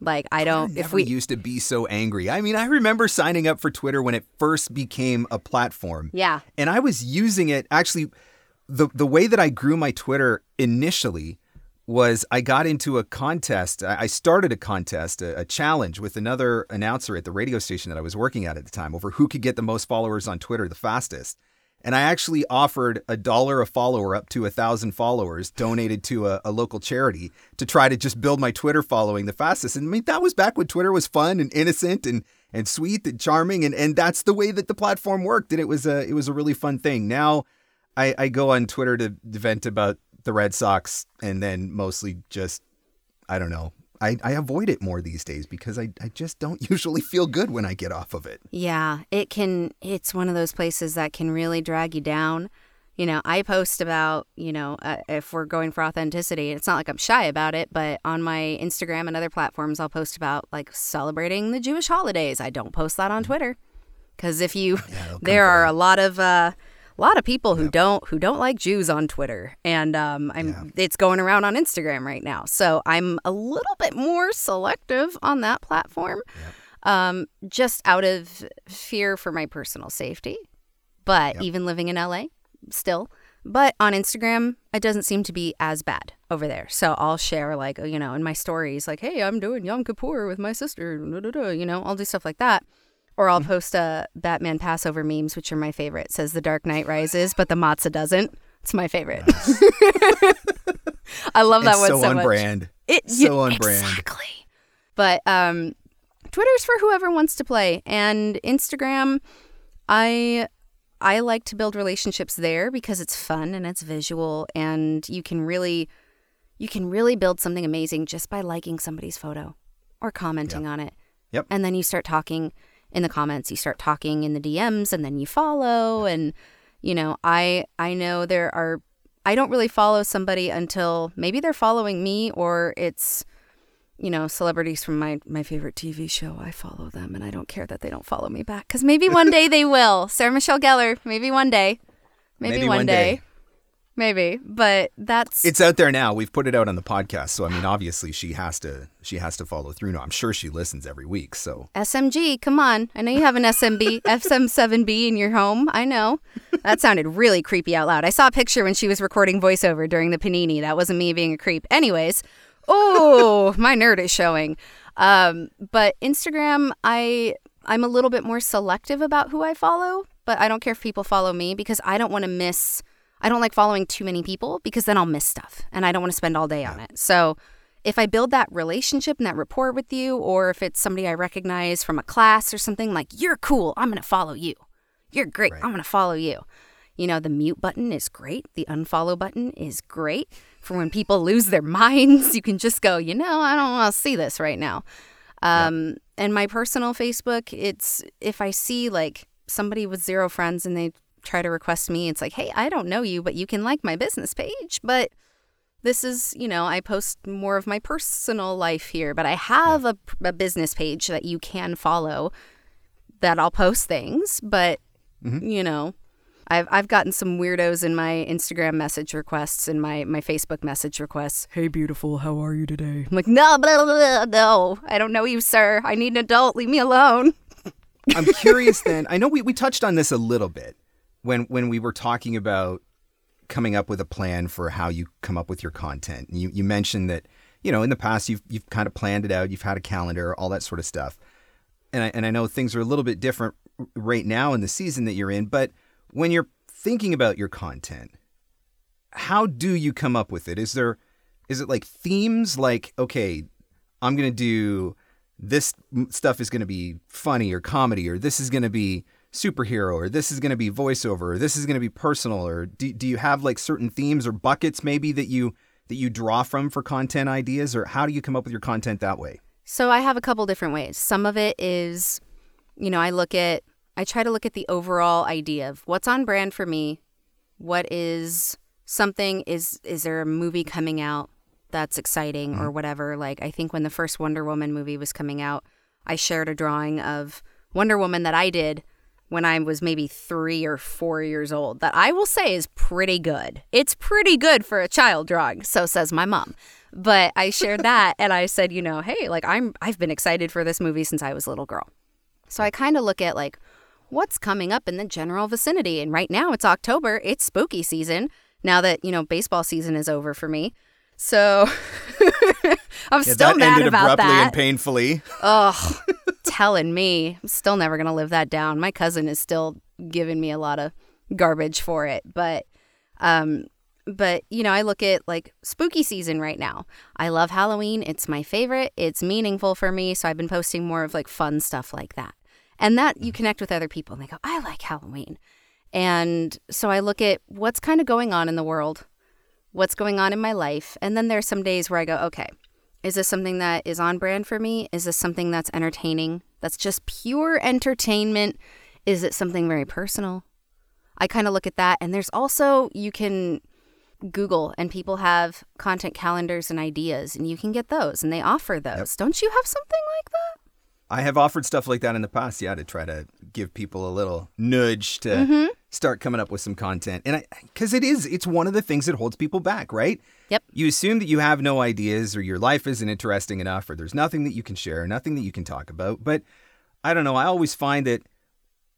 Like I don't. If we, used to be so angry. I mean, I remember signing up for Twitter when it first became a platform. yeah, And I was using it actually the the way that I grew my Twitter initially was I got into a contest. I I started a contest, a, a challenge with another announcer at the radio station that I was working at at the time over who could get the most followers on Twitter the fastest. And I actually offered a dollar a follower up to a thousand followers donated to a, a local charity to try to just build my Twitter following the fastest. And I mean, that was back when Twitter was fun and innocent and, and sweet and charming. And, and that's the way that the platform worked. And it was a, it was a really fun thing. Now I, I go on Twitter to vent about the Red Sox and then mostly just, I don't know. I, I avoid it more these days because I, I just don't <laughs> usually feel good when I get off of it. yeah, it can. It's one of those places that can really drag you down. You know, I post about you know uh, if we're going for authenticity. It's not like I'm shy about it, but on my Instagram and other platforms, I'll post about like celebrating the Jewish holidays. I don't post that on Twitter because if you, they'll <laughs> there are a lot of. Uh, a lot of people who don't who don't like Jews on Twitter, and um, I'm it's going around on Instagram right now. So I'm a little bit more selective on that platform, um, just out of fear for my personal safety. But even living in LA, still. But on Instagram, it doesn't seem to be as bad over there. So I'll share like you know in my stories like, hey, I'm doing Yom Kippur with my sister. You know, I'll do stuff like that. Or I'll post a Batman Passover memes, which are my favorite. It says the Dark Knight rises, but the matzah doesn't. It's my favorite. <laughs> I love that it's one so, so on much. brand. It, So yeah, on brand. Exactly. But um, Twitter's for whoever wants to play, and Instagram, I I like to build relationships there because it's fun and it's visual, and you can really you can really build something amazing just by liking somebody's photo or commenting on it. Yep. And then you start talking in the comments, you start talking in the DMs, and then you follow. And you know, I I know there are. I don't really follow somebody until maybe they're following me or it's you know celebrities from my my favorite TV show. I follow them and I don't care that they don't follow me back cuz maybe one <laughs> day they will. Sarah Michelle Gellar, maybe one day. Maybe, Maybe one, one day. day. Maybe, but that's It's out there now. We've put it out on the podcast. So I mean obviously she has to she has to follow through now. I'm sure she listens every week. So SMG, come on. I know you have an SMB, SM7B <laughs> in your home. I know. That sounded really creepy out loud. I saw a picture when she was recording voiceover during the panini. That wasn't me being a creep. Anyways, oh, <laughs> my nerd is showing. Um, but Instagram, I I'm a little bit more selective about who I follow, but I don't care if people follow me because I don't want to miss I don't like following too many people because then I'll miss stuff and I don't want to spend all day on it. So if I build that relationship and that rapport with you, or if it's somebody I recognize from a class or something, like, you're cool, I'm going to follow you. You're great, I'm going to follow you. You know, the mute button is great. The unfollow button is great for when people lose their minds. You can just go, you know, I don't want to see this right now. Um, And my personal Facebook, it's if I see like somebody with zero friends and they try to request me, it's like, hey, I don't know you, but you can like my business page. But this is, you know, I post more of my personal life here, but I have a, a business page that you can follow that I'll post things. But, mm-hmm. you know, I've, I've gotten some weirdos in my Instagram message requests and my, my Facebook message requests. Hey, beautiful, how are you today? I'm like, no, blah, blah, blah, no, I don't know you, sir. I need an adult. Leave me alone. I'm curious then. I know we, we touched on this a little bit when when we were talking about coming up with a plan for how you come up with your content. You you mentioned that, you know, in the past you've you've kind of planned it out, you've had a calendar, all that sort of stuff. And I and I know things are a little bit different right now in the season that you're in, but when you're thinking about your content, how do you come up with it? Is there Is it like themes like okay, I'm going to do this stuff is going to be funny or comedy or this is going to be superhero or this is going to be voiceover or this is going to be personal or do, do you have like certain themes or buckets maybe that you that you draw from for content ideas or how do you come up with your content that way? So I have a couple different ways. Some of it is, you know, I look at, I try to look at the overall idea of what's on brand for me. What is something, is, is there a movie coming out that's exciting or mm-hmm. whatever? Like, I think when the first Wonder Woman movie was coming out, I shared a drawing of Wonder Woman that I did when I was maybe three or four years old that I will say is pretty good. It's pretty good for a child drawing, so says my mom. But I shared <laughs> that and I said, you know, hey, like I'm I've been excited for this movie since I was a little girl. So I kind of look at like what's coming up in the general vicinity. And right now it's October, it's spooky season. Now that, you know, baseball season is over for me. So <laughs> I'm Yeah, still that mad ended about abruptly that. and painfully. Ugh, telling me. I'm still never going to live that down. My cousin is still giving me a lot of garbage for it, but um but you know, I look at like spooky season right now. I love Halloween. It's my favorite. It's meaningful for me, so I've been posting more of like fun stuff like that. And that you connect with other people and they go, "I like Halloween." And so I look at what's kind of going on in the world, what's going on in my life, and then there are some days where I go, "Okay, is this something that is on brand for me? Is this something that's entertaining? That's just pure entertainment? Is it something very personal? I kind of look at that. And there's also, you can Google and people have content calendars and ideas, and you can get those and they offer those. Don't you have something like that? I have offered stuff like that in the past, yeah, to try to give people a little nudge to Mm-hmm. Start coming up with some content. And I cuz it is it's one of the things that holds people back, right? Yep. You assume that you have no ideas or your life isn't interesting enough or there's nothing that you can share, nothing that you can talk about. But I don't know, I always find that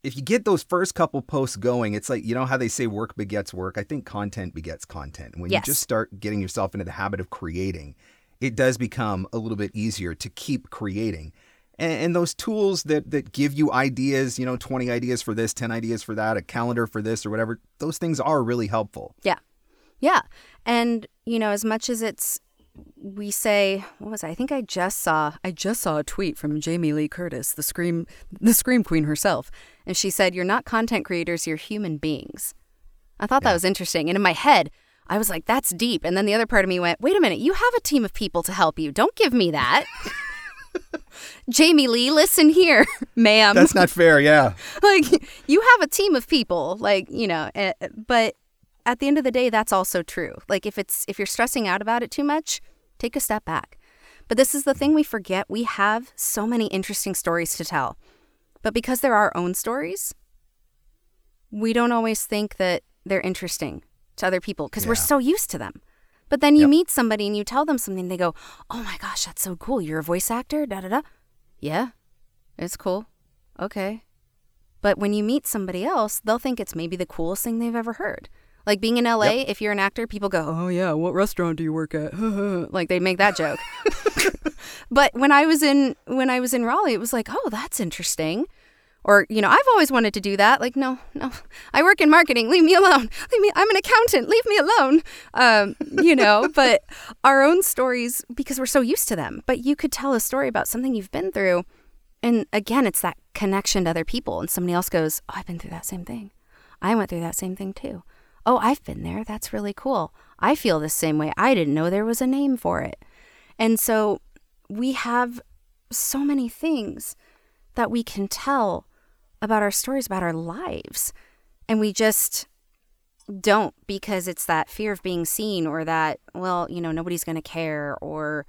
if you get those first couple posts going, it's like you know how they say work begets work. I think content begets content. When Yes. you just start getting yourself into the habit of creating, it does become a little bit easier to keep creating. And, and those tools that that give you ideas, you know, 20 ideas for this, 10 ideas for that, a calendar for this or whatever, those things are really helpful. Yeah. Yeah. And, you know, as much as it's, we say, what was I? I think I just saw, I just saw a tweet from Jamie Lee Curtis, the Scream, the Scream Queen herself. And she said, You're not content creators, you're human beings. I thought that was interesting. And in my head, I was like, That's deep. And then the other part of me went, Wait a minute, you have a team of people to help you. Don't give me that. <laughs> Jamie Lee, listen here, <laughs> ma'am. That's not fair, yeah. <laughs> like you have a team of people like you know eh, but at the end of the day that's also true. Like if it's if you're stressing out about it too much take a step back. But this is the thing we forget. We have so many interesting stories to tell. But because they're our own stories we don't always think that they're interesting to other people because we're so used to them but then you Yep. meet somebody and you tell them something they go oh my gosh that's so cool you're a voice actor da da da yeah it's cool okay but when you meet somebody else, they'll think it's maybe the coolest thing they've ever heard. Like being in LA, if you're an actor, people go, "Oh yeah, what restaurant do you work at?" <laughs> like they make that joke. <laughs> <laughs> but when I was in when I was in Raleigh, it was like, "Oh, that's interesting." Or, you know, I've always wanted to do that. Like, no, no, I work in marketing. Leave me alone. Leave me. I'm an accountant. Leave me alone. Um, you know, <laughs> but our own stories because we're so used to them. But you could tell a story about something you've been through, and again, it's that connection to other people. And somebody else goes, Oh, I've been through that same thing. I went through that same thing too. Oh, I've been there. That's really cool. I feel the same way. I didn't know there was a name for it. And so we have so many things that we can tell about our stories, about our lives. And we just don't because it's that fear of being seen or that, well, you know, nobody's going to care or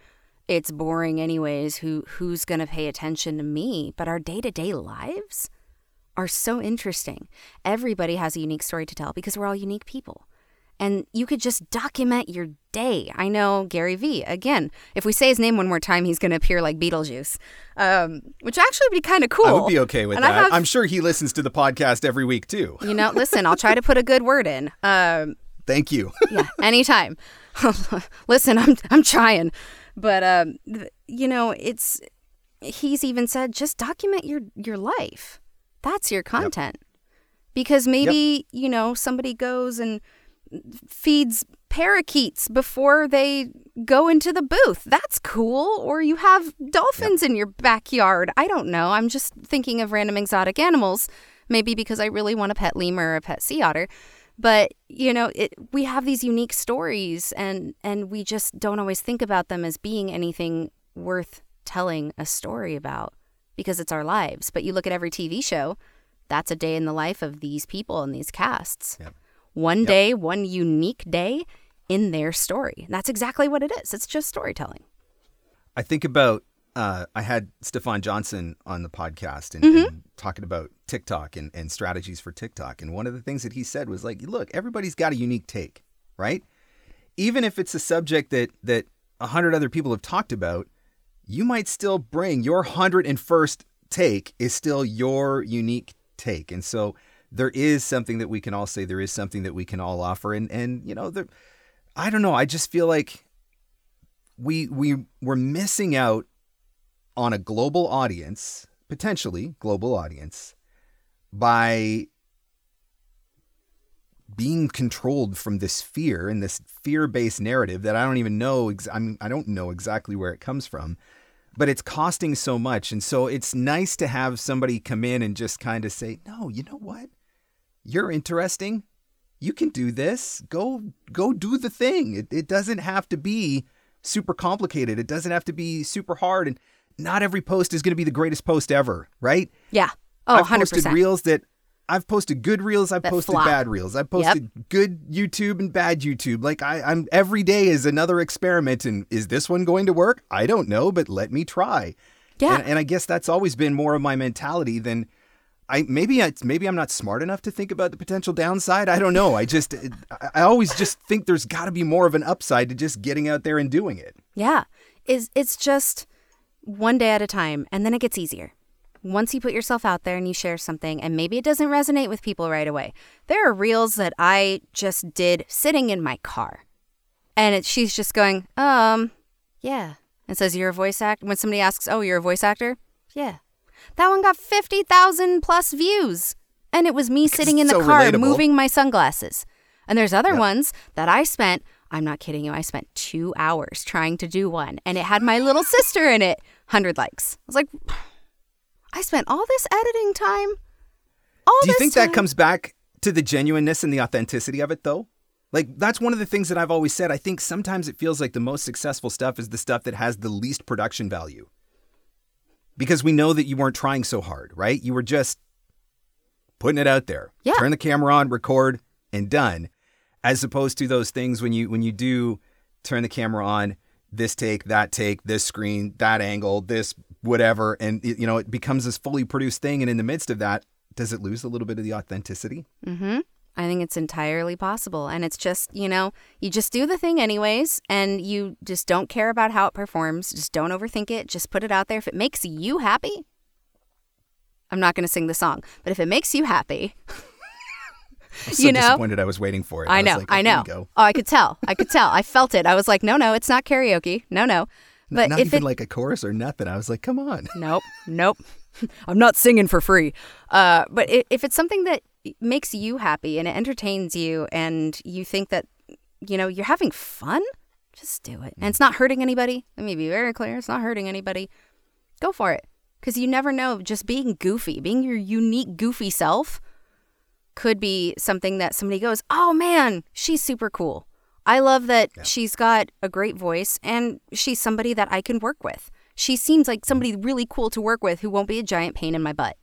it's boring anyways who who's going to pay attention to me? But our day-to-day lives are so interesting. Everybody has a unique story to tell because we're all unique people and you could just document your day i know gary vee again if we say his name one more time he's going to appear like beetlejuice um, which actually would be kind of cool I would be okay with And I that. have- I'm sure he listens to the podcast every week too. you know listen i'll try to put a good word in um, Thank you. <laughs> yeah, anytime. <laughs> Listen, I'm I'm trying, but um, you know, it's he's even said just document your your life. That's your content. Because maybe you know somebody goes and feeds parakeets before they go into the booth. That's cool. Or you have dolphins in your backyard. I don't know. I'm just thinking of random exotic animals, maybe because I really want a pet lemur or a pet sea otter. But you know, it, we have these unique stories, and and we just don't always think about them as being anything worth telling a story about because it's our lives. But you look at every TV show, that's a day in the life of these people and these casts. Yep. One Yep. day, one unique day in their story. And That's exactly what it is. It's just storytelling. I think about uh, I had Stefan Johnson on the podcast and, Mm-hmm. and talking about TikTok and, and strategies for TikTok. And one of the things that he said was like, look, everybody's got a unique take, right? Even if it's a subject that that a hundred other people have talked about, you might still bring your hundred and first take is still your unique take. And so there is something that we can all say, there is something that we can all offer. And and you know, there I don't know, I just feel like we we we're missing out on a global audience, potentially global audience, by being controlled from this fear and this fear-based narrative that I don't even know. Ex- I mean, I don't know exactly where it comes from, but it's costing so much, and so it's nice to have somebody come in and just kind of say, "No, you know what? You're interesting. You can do this. Go go do the thing. It, it doesn't have to be." super complicated. It doesn't have to be super hard. And not every post is going to be the greatest post ever, right? Yeah. Oh, I've 100%. posted reels that I've posted good reels. I've That posted flop. bad reels. I've posted good YouTube and bad YouTube. Like I, I'm every day is another experiment. And is this one going to work? I don't know, but let me try. Yeah. And, and I guess that's always been more of my mentality than I maybe it's maybe I'm not smart enough to think about the potential downside. I don't know. I just I, always just think there's got to be more of an upside to just getting out there and doing it. Yeah. Is it's just one day at a time and then it gets easier. Once you put yourself out there and you share something and maybe it doesn't resonate with people right away. There are reels that I just did sitting in my car. And it, she's just going, "Um, yeah." And says, "You're a voice actor." When somebody asks, "Oh, you're a voice actor?" Yeah. That one got 50,000 plus views. And it was me sitting in the so car relatable. moving my sunglasses. And there's other Yep. ones that I spent, I'm not kidding you, I spent two hours trying to do one. And it had my little sister in it, 100 likes. I was like, <sighs> I spent all this editing time. All Do you think time. that comes back to the genuineness and the authenticity of it, though? Like, that's one of the things that I've always said. I think sometimes it feels like the most successful stuff is the stuff that has the least production value. Because we know that you weren't trying so hard, right? You were just putting it out there. Yeah. Turn the camera on, record, and done. As opposed to those things when you when you do turn the camera on, this take, that take, this screen, that angle, this whatever, and it- you know, it becomes this fully produced thing. And in the midst of that, does it lose a little bit of the authenticity? Mm-hmm. I think it's entirely possible. And it's just, you know, you just do the thing anyways, and you just don't care about how it performs. Just don't overthink it. Just put it out there. If it makes you happy, I'm not going to sing the song, but if it makes you happy, <laughs> so You know? disappointed I was waiting for it. I was know, like, I oh, know. Oh, I could tell. I could tell. I felt it. I was like, no, no, it's not karaoke. No, no. But Not even it, like a chorus or nothing. I was like, come on. Nope, nope. <laughs> I'm not singing for free. Uh, but if it's something that makes you happy and it entertains you, and you think that you know you're having fun, just do it. And it's not hurting anybody. Let me be very clear: it's not hurting anybody. Go for it, because you never know. Just being goofy, being your unique goofy self, could be something that somebody goes, "Oh man, she's super cool." I love that she's got a great voice and she's somebody that I can work with. She seems like somebody really cool to work with who won't be a giant pain in my butt.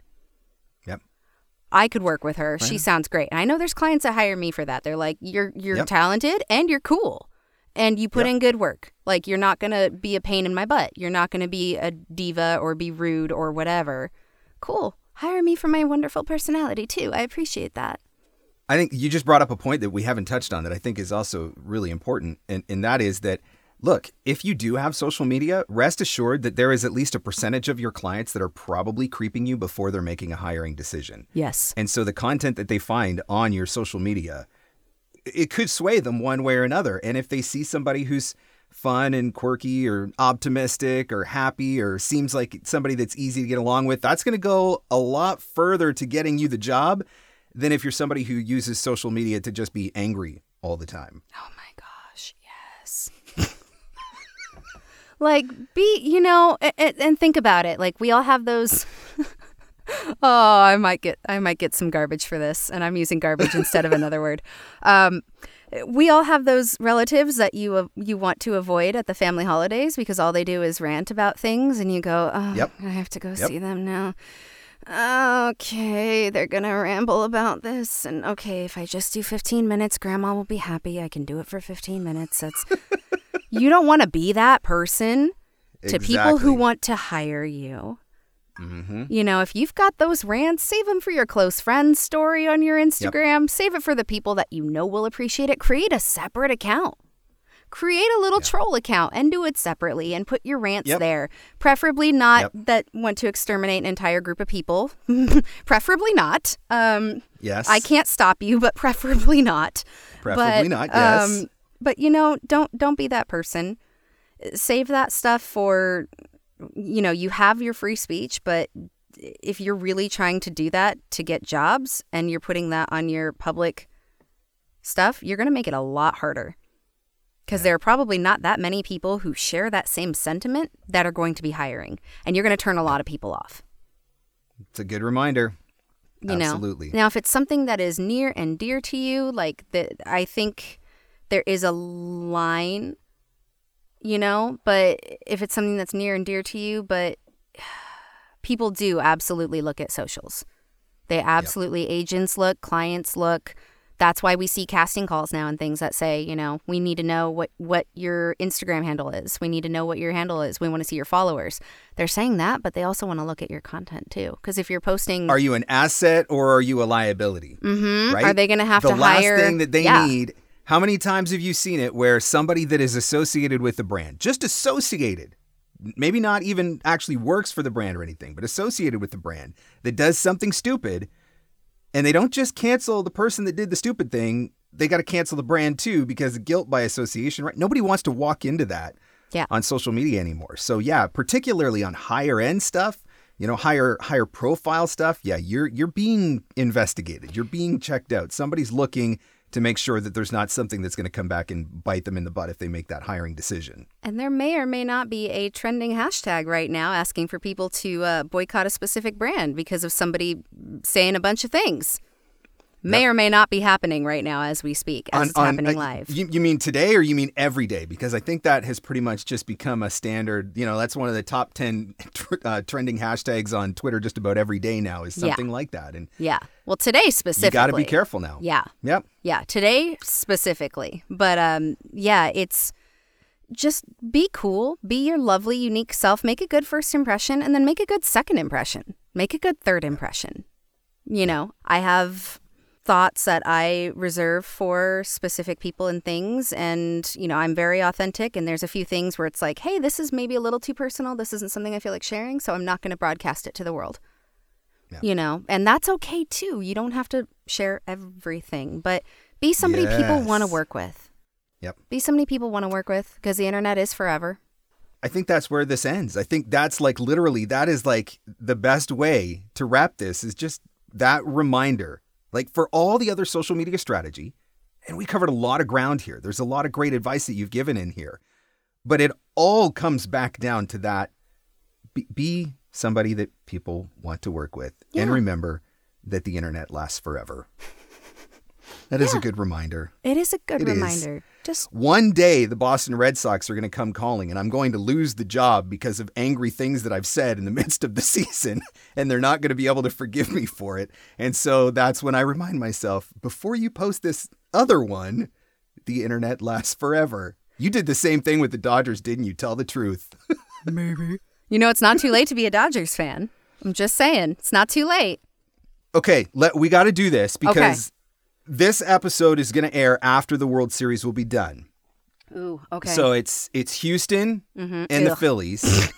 I could work with her. She sounds great. And I know there's clients that hire me for that. They're like, "You're you're Yep. talented and you're cool." And you put Yep. in good work. Like you're not going to be a pain in my butt. You're not going to be a diva or be rude or whatever. Cool. Hire me for my wonderful personality too. I appreciate that. I think you just brought up a point that we haven't touched on that I think is also really important. And, and that is that, look, if you do have social media, rest assured that there is at least a percentage of your clients that are probably creeping you before they're making a hiring decision. Yes. And so the content that they find on your social media, it could sway them one way or another. And if they see somebody who's fun and quirky or optimistic or happy or seems like somebody that's easy to get along with, that's going to go a lot further to getting you the job than if you're somebody who uses social media to just be angry all the time. Oh my gosh, yes. Like be, you know, and, and think about it. Like we all have those <laughs> Oh, I might get I might get some garbage for this and I'm using garbage instead of another word. <laughs> Um we all have those relatives that you uh, you want to avoid at the family holidays because all they do is rant about things and you go, "Oh, Yep. I have to go Yep. see them now." Okay, they're going to ramble about this and okay, if I just do 15 minutes, grandma will be happy. I can do it for 15 minutes. That's <laughs> You don't want to be that person to people who want to hire you. Mm-hmm. You know, if you've got those rants, save them for your close friends story on your Instagram. Save it for the people that you know will appreciate it. Create a separate account. Create a little troll account and do it separately and put your rants Yep. there. Preferably not Yep. that want to exterminate an entire group of people. <laughs> preferably not. Um, Yes. I can't stop you, but <laughs> preferably not. Preferably But, not, yes. Um, but you know, don't don't be that person. Save that stuff for you know, you have your free speech, but if you're really trying to do that to get jobs and you're putting that on your public stuff, you're going to make it a lot harder. Because there are probably not that many people who share that same sentiment that are going to be hiring. And you're going to turn a lot of people off. It's a good reminder. you know now if it's something that is near and dear to you like that i think there is a line you know but if it's something that's near and dear to you but <sighs> people do absolutely look at socials they absolutely agents look clients look that's why we see casting calls now and things that say you know we need to know what what your instagram handle is we need to know what your handle is we want to see your followers they're saying that but they also want to look at your content too because if you're posting Are you an asset or are you a liability? Mhm. Right? Are they going to have the to last thing that they Yeah. need. How many times have you seen it where somebody that is associated with the brand, just associated, maybe not even actually works for the brand or anything, but associated with the brand that does something stupid, and they don't just cancel the person that did the stupid thing, they got to cancel the brand too because of guilt by association, right? Nobody wants to walk into that Yeah. on social media anymore. So yeah, particularly on higher end stuff, you know, higher higher profile stuff, yeah, you're you're being investigated. You're being checked out. Somebody's looking to make sure that there's not something that's going to come back and bite them in the butt if they make that hiring decision. And there may or may not be a trending hashtag right now asking for people to uh, boycott a specific brand because of somebody saying a bunch of things. May or may not be happening right now as we speak, as it's happening uh, live. You, you mean today or you mean every day? Because I think that has pretty much just become a standard. You know, that's one of the top 10 tr- uh, trending hashtags on Twitter just about every day now is Yeah. something like that. And yeah. Well, today specifically. you got to be careful now. Yeah. Yep. Yeah, today specifically. But um yeah, it's just be cool, be your lovely unique self, make a good first impression and then make a good second impression. Make a good third impression. You know, I have thoughts that I reserve for specific people and things and you know, I'm very authentic and there's a few things where it's like, "Hey, this is maybe a little too personal. This isn't something I feel like sharing, so I'm not going to broadcast it to the world." Yeah. You know, and that's okay too. You don't have to share everything, but be somebody people want to work with. Yep. Be somebody people want to work with because the internet is forever. I think that's where this ends. I think that's like literally that is like the best way to wrap this is just that reminder. Like for all the other social media strategy, and we covered a lot of ground here. There's a lot of great advice that you've given in here. But it all comes back down to that be, be somebody that people want to work with and remember that the internet lasts forever. <laughs> That is a good reminder. It is a good It is. Reminder. Just One day, the Boston Red Sox are going to come calling, and I'm going to lose the job because of angry things that I've said in the <laughs> midst of the season, and they're not going to be able to forgive me for it. And so that's when I remind myself before you post this other one, the internet lasts forever. You did the same thing with the Dodgers, didn't you? Tell the truth. <laughs> Maybe. You know, it's not too late to be a Dodgers fan. I'm just saying, it's not too late. Okay, let, we got to do this because this episode is going to air after the World Series will be done. Ooh, okay. So it's it's Houston Mhm. and the Phillies.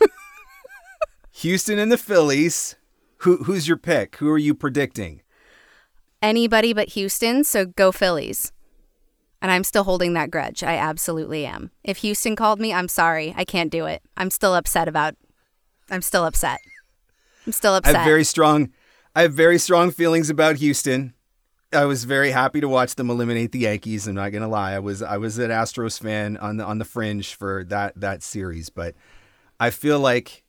<laughs> Houston and the Phillies. Who who's your pick? Who are you predicting? anybody but Houston, so go Phillies. And I'm still holding that grudge. I absolutely am. If Houston called me, I'm sorry. I can't do it. I'm still upset about I'm still upset. I'm still upset. I have very strong I have very strong feelings about Houston. I was very happy to watch them eliminate the Yankees. I'm not gonna lie. I was I was an Astros fan on the on the fringe for that that series, but I feel like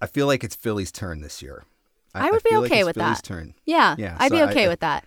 I feel like it's Philly's turn this year. I would be feel like okay it's with Philly's that. Turn. Yeah, Yeah, I'd so be okay I- with that.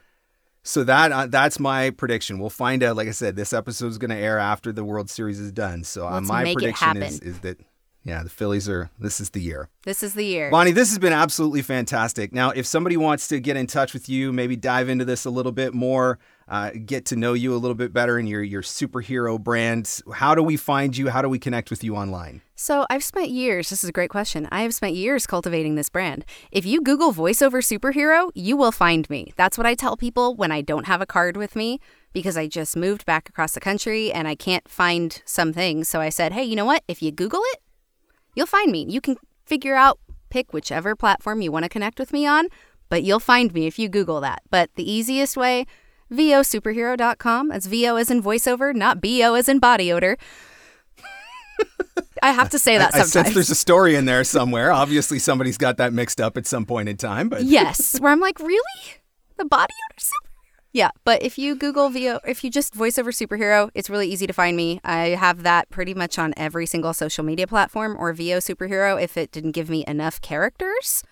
So that uh, that's my prediction. We'll find out. Like I said, this episode is going to air after the World Series is done. So uh, my prediction is is that yeah, the Phillies are. This is the year. This is the year. Bonnie, this has been absolutely fantastic. Now, if somebody wants to get in touch with you, maybe dive into this a little bit more, uh, get to know you a little bit better and your your superhero brand, how do we find you? How do we connect with you online? So I've spent years, this is a great question. I have spent years cultivating this brand. If you Google voiceover superhero, you will find me. That's what I tell people when I don't have a card with me because I just moved back across the country and I can't find some things. So I said, hey, you know what? If you Google it, you'll find me. You can figure out, pick whichever platform you want to connect with me on, but you'll find me if you Google that. But the easiest way, vosuperhero.com. That's VO as in voiceover, not BO as in body odor. I have to say <laughs> that I, I sense there's a story in there somewhere. Obviously, somebody's got that mixed up at some point in time, but yes, where I'm like, really? The body odor superhero? Yeah, but if you Google VO, if you just voiceover superhero, it's really easy to find me. I have that pretty much on every single social media platform or VO superhero if it didn't give me enough characters.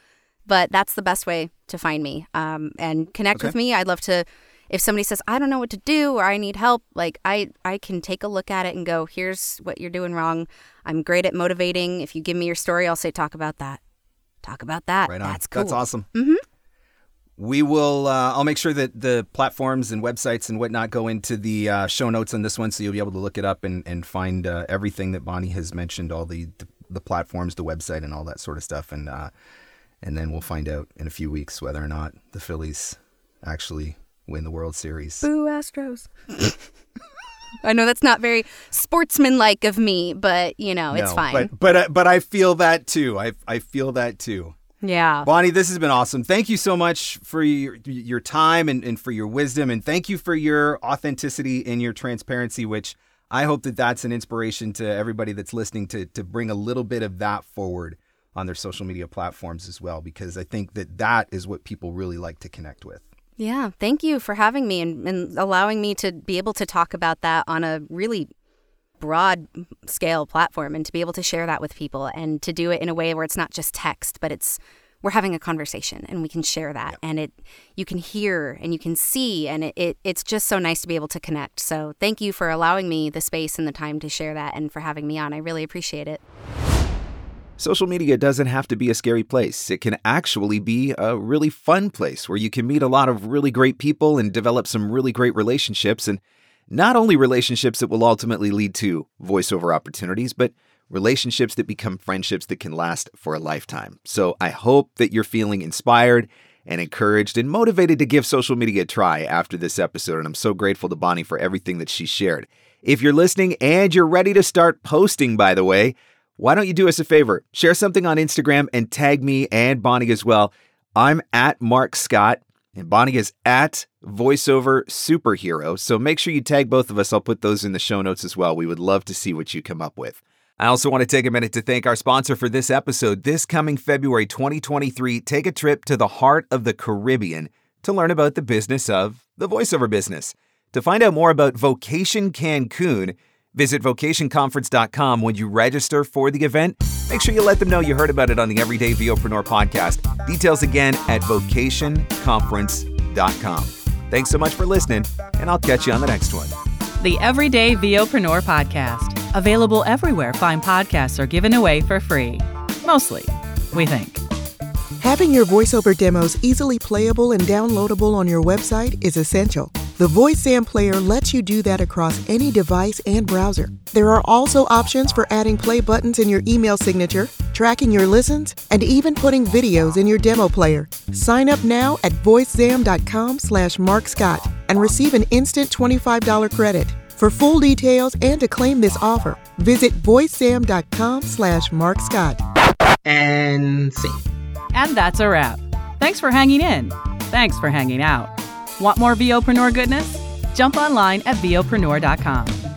But that's the best way to find me um, and connect with me. I'd love to. If somebody says I don't know what to do or I need help, like I I can take a look at it and go, here's what you're doing wrong. I'm great at motivating. If you give me your story, I'll say talk about that. Talk about that. right on. That's cool. That's awesome. Mm-hmm. We will. Uh, I'll make sure that the platforms and websites and whatnot go into the uh, show notes on this one, so you'll be able to look it up and and find uh, everything that Bonnie has mentioned, all the, the the platforms, the website, and all that sort of stuff, and uh, and then we'll find out in a few weeks whether or not the Phillies actually win the World Series. Boo Astros. I know that's not very sportsmanlike of me, but you know, it's No, fine. But but uh, but I feel that too. I I feel that too. Yeah. Bonnie, this has been awesome. Thank you so much for your your time and, and for your wisdom, and thank you for your authenticity and your transparency. Which I hope that that's an inspiration to everybody that's listening to to bring a little bit of that forward on their social media platforms as well, because I think that that is what people really like to connect with. Yeah. Thank you for having me and, and allowing me to be able to talk about that on a really broad scale platform and to be able to share that with people and to do it in a way where it's not just text, but it's we're having a conversation and we can share that and it you can hear and you can see and it, it it's just so nice to be able to connect. So thank you for allowing me the space and the time to share that and for having me on. I really appreciate it. Social media doesn't have to be a scary place. It can actually be a really fun place where you can meet a lot of really great people and develop some really great relationships. And not only relationships that will ultimately lead to voiceover opportunities, but relationships that become friendships that can last for a lifetime. So I hope that you're feeling inspired and encouraged and motivated to give social media a try after this episode. And I'm so grateful to Bonnie for everything that she shared. If you're listening and you're ready to start posting, by the way, why don't you do us a favor? Share something on Instagram and tag me and Bonnie as well. I'm at Mark Scott and Bonnie is at voiceover superhero. So make sure you tag both of us. I'll put those in the show notes as well. We would love to see what you come up with. I also want to take a minute to thank our sponsor for this episode. This coming February 2023, take a trip to the heart of the Caribbean to learn about the business of the voiceover business. To find out more about Vocation Cancun, visit vocationconference.com when you register for the event. Make sure you let them know you heard about it on the Everyday VOpreneur podcast. Details again at vocationconference.com. Thanks so much for listening, and I'll catch you on the next one. The Everyday VOpreneur podcast. Available everywhere fine podcasts are given away for free. Mostly, we think. Having your voiceover demos easily playable and downloadable on your website is essential. The VoiceZam player lets you do that across any device and browser. There are also options for adding play buttons in your email signature, tracking your listens, and even putting videos in your demo player. Sign up now at voicezam.com slash markscott and receive an instant $25 credit. For full details and to claim this offer, visit voicezam.com slash markscott. and see. And that's a wrap. Thanks for hanging in. Thanks for hanging out. Want more VOpreneur goodness? Jump online at VOpreneur.com.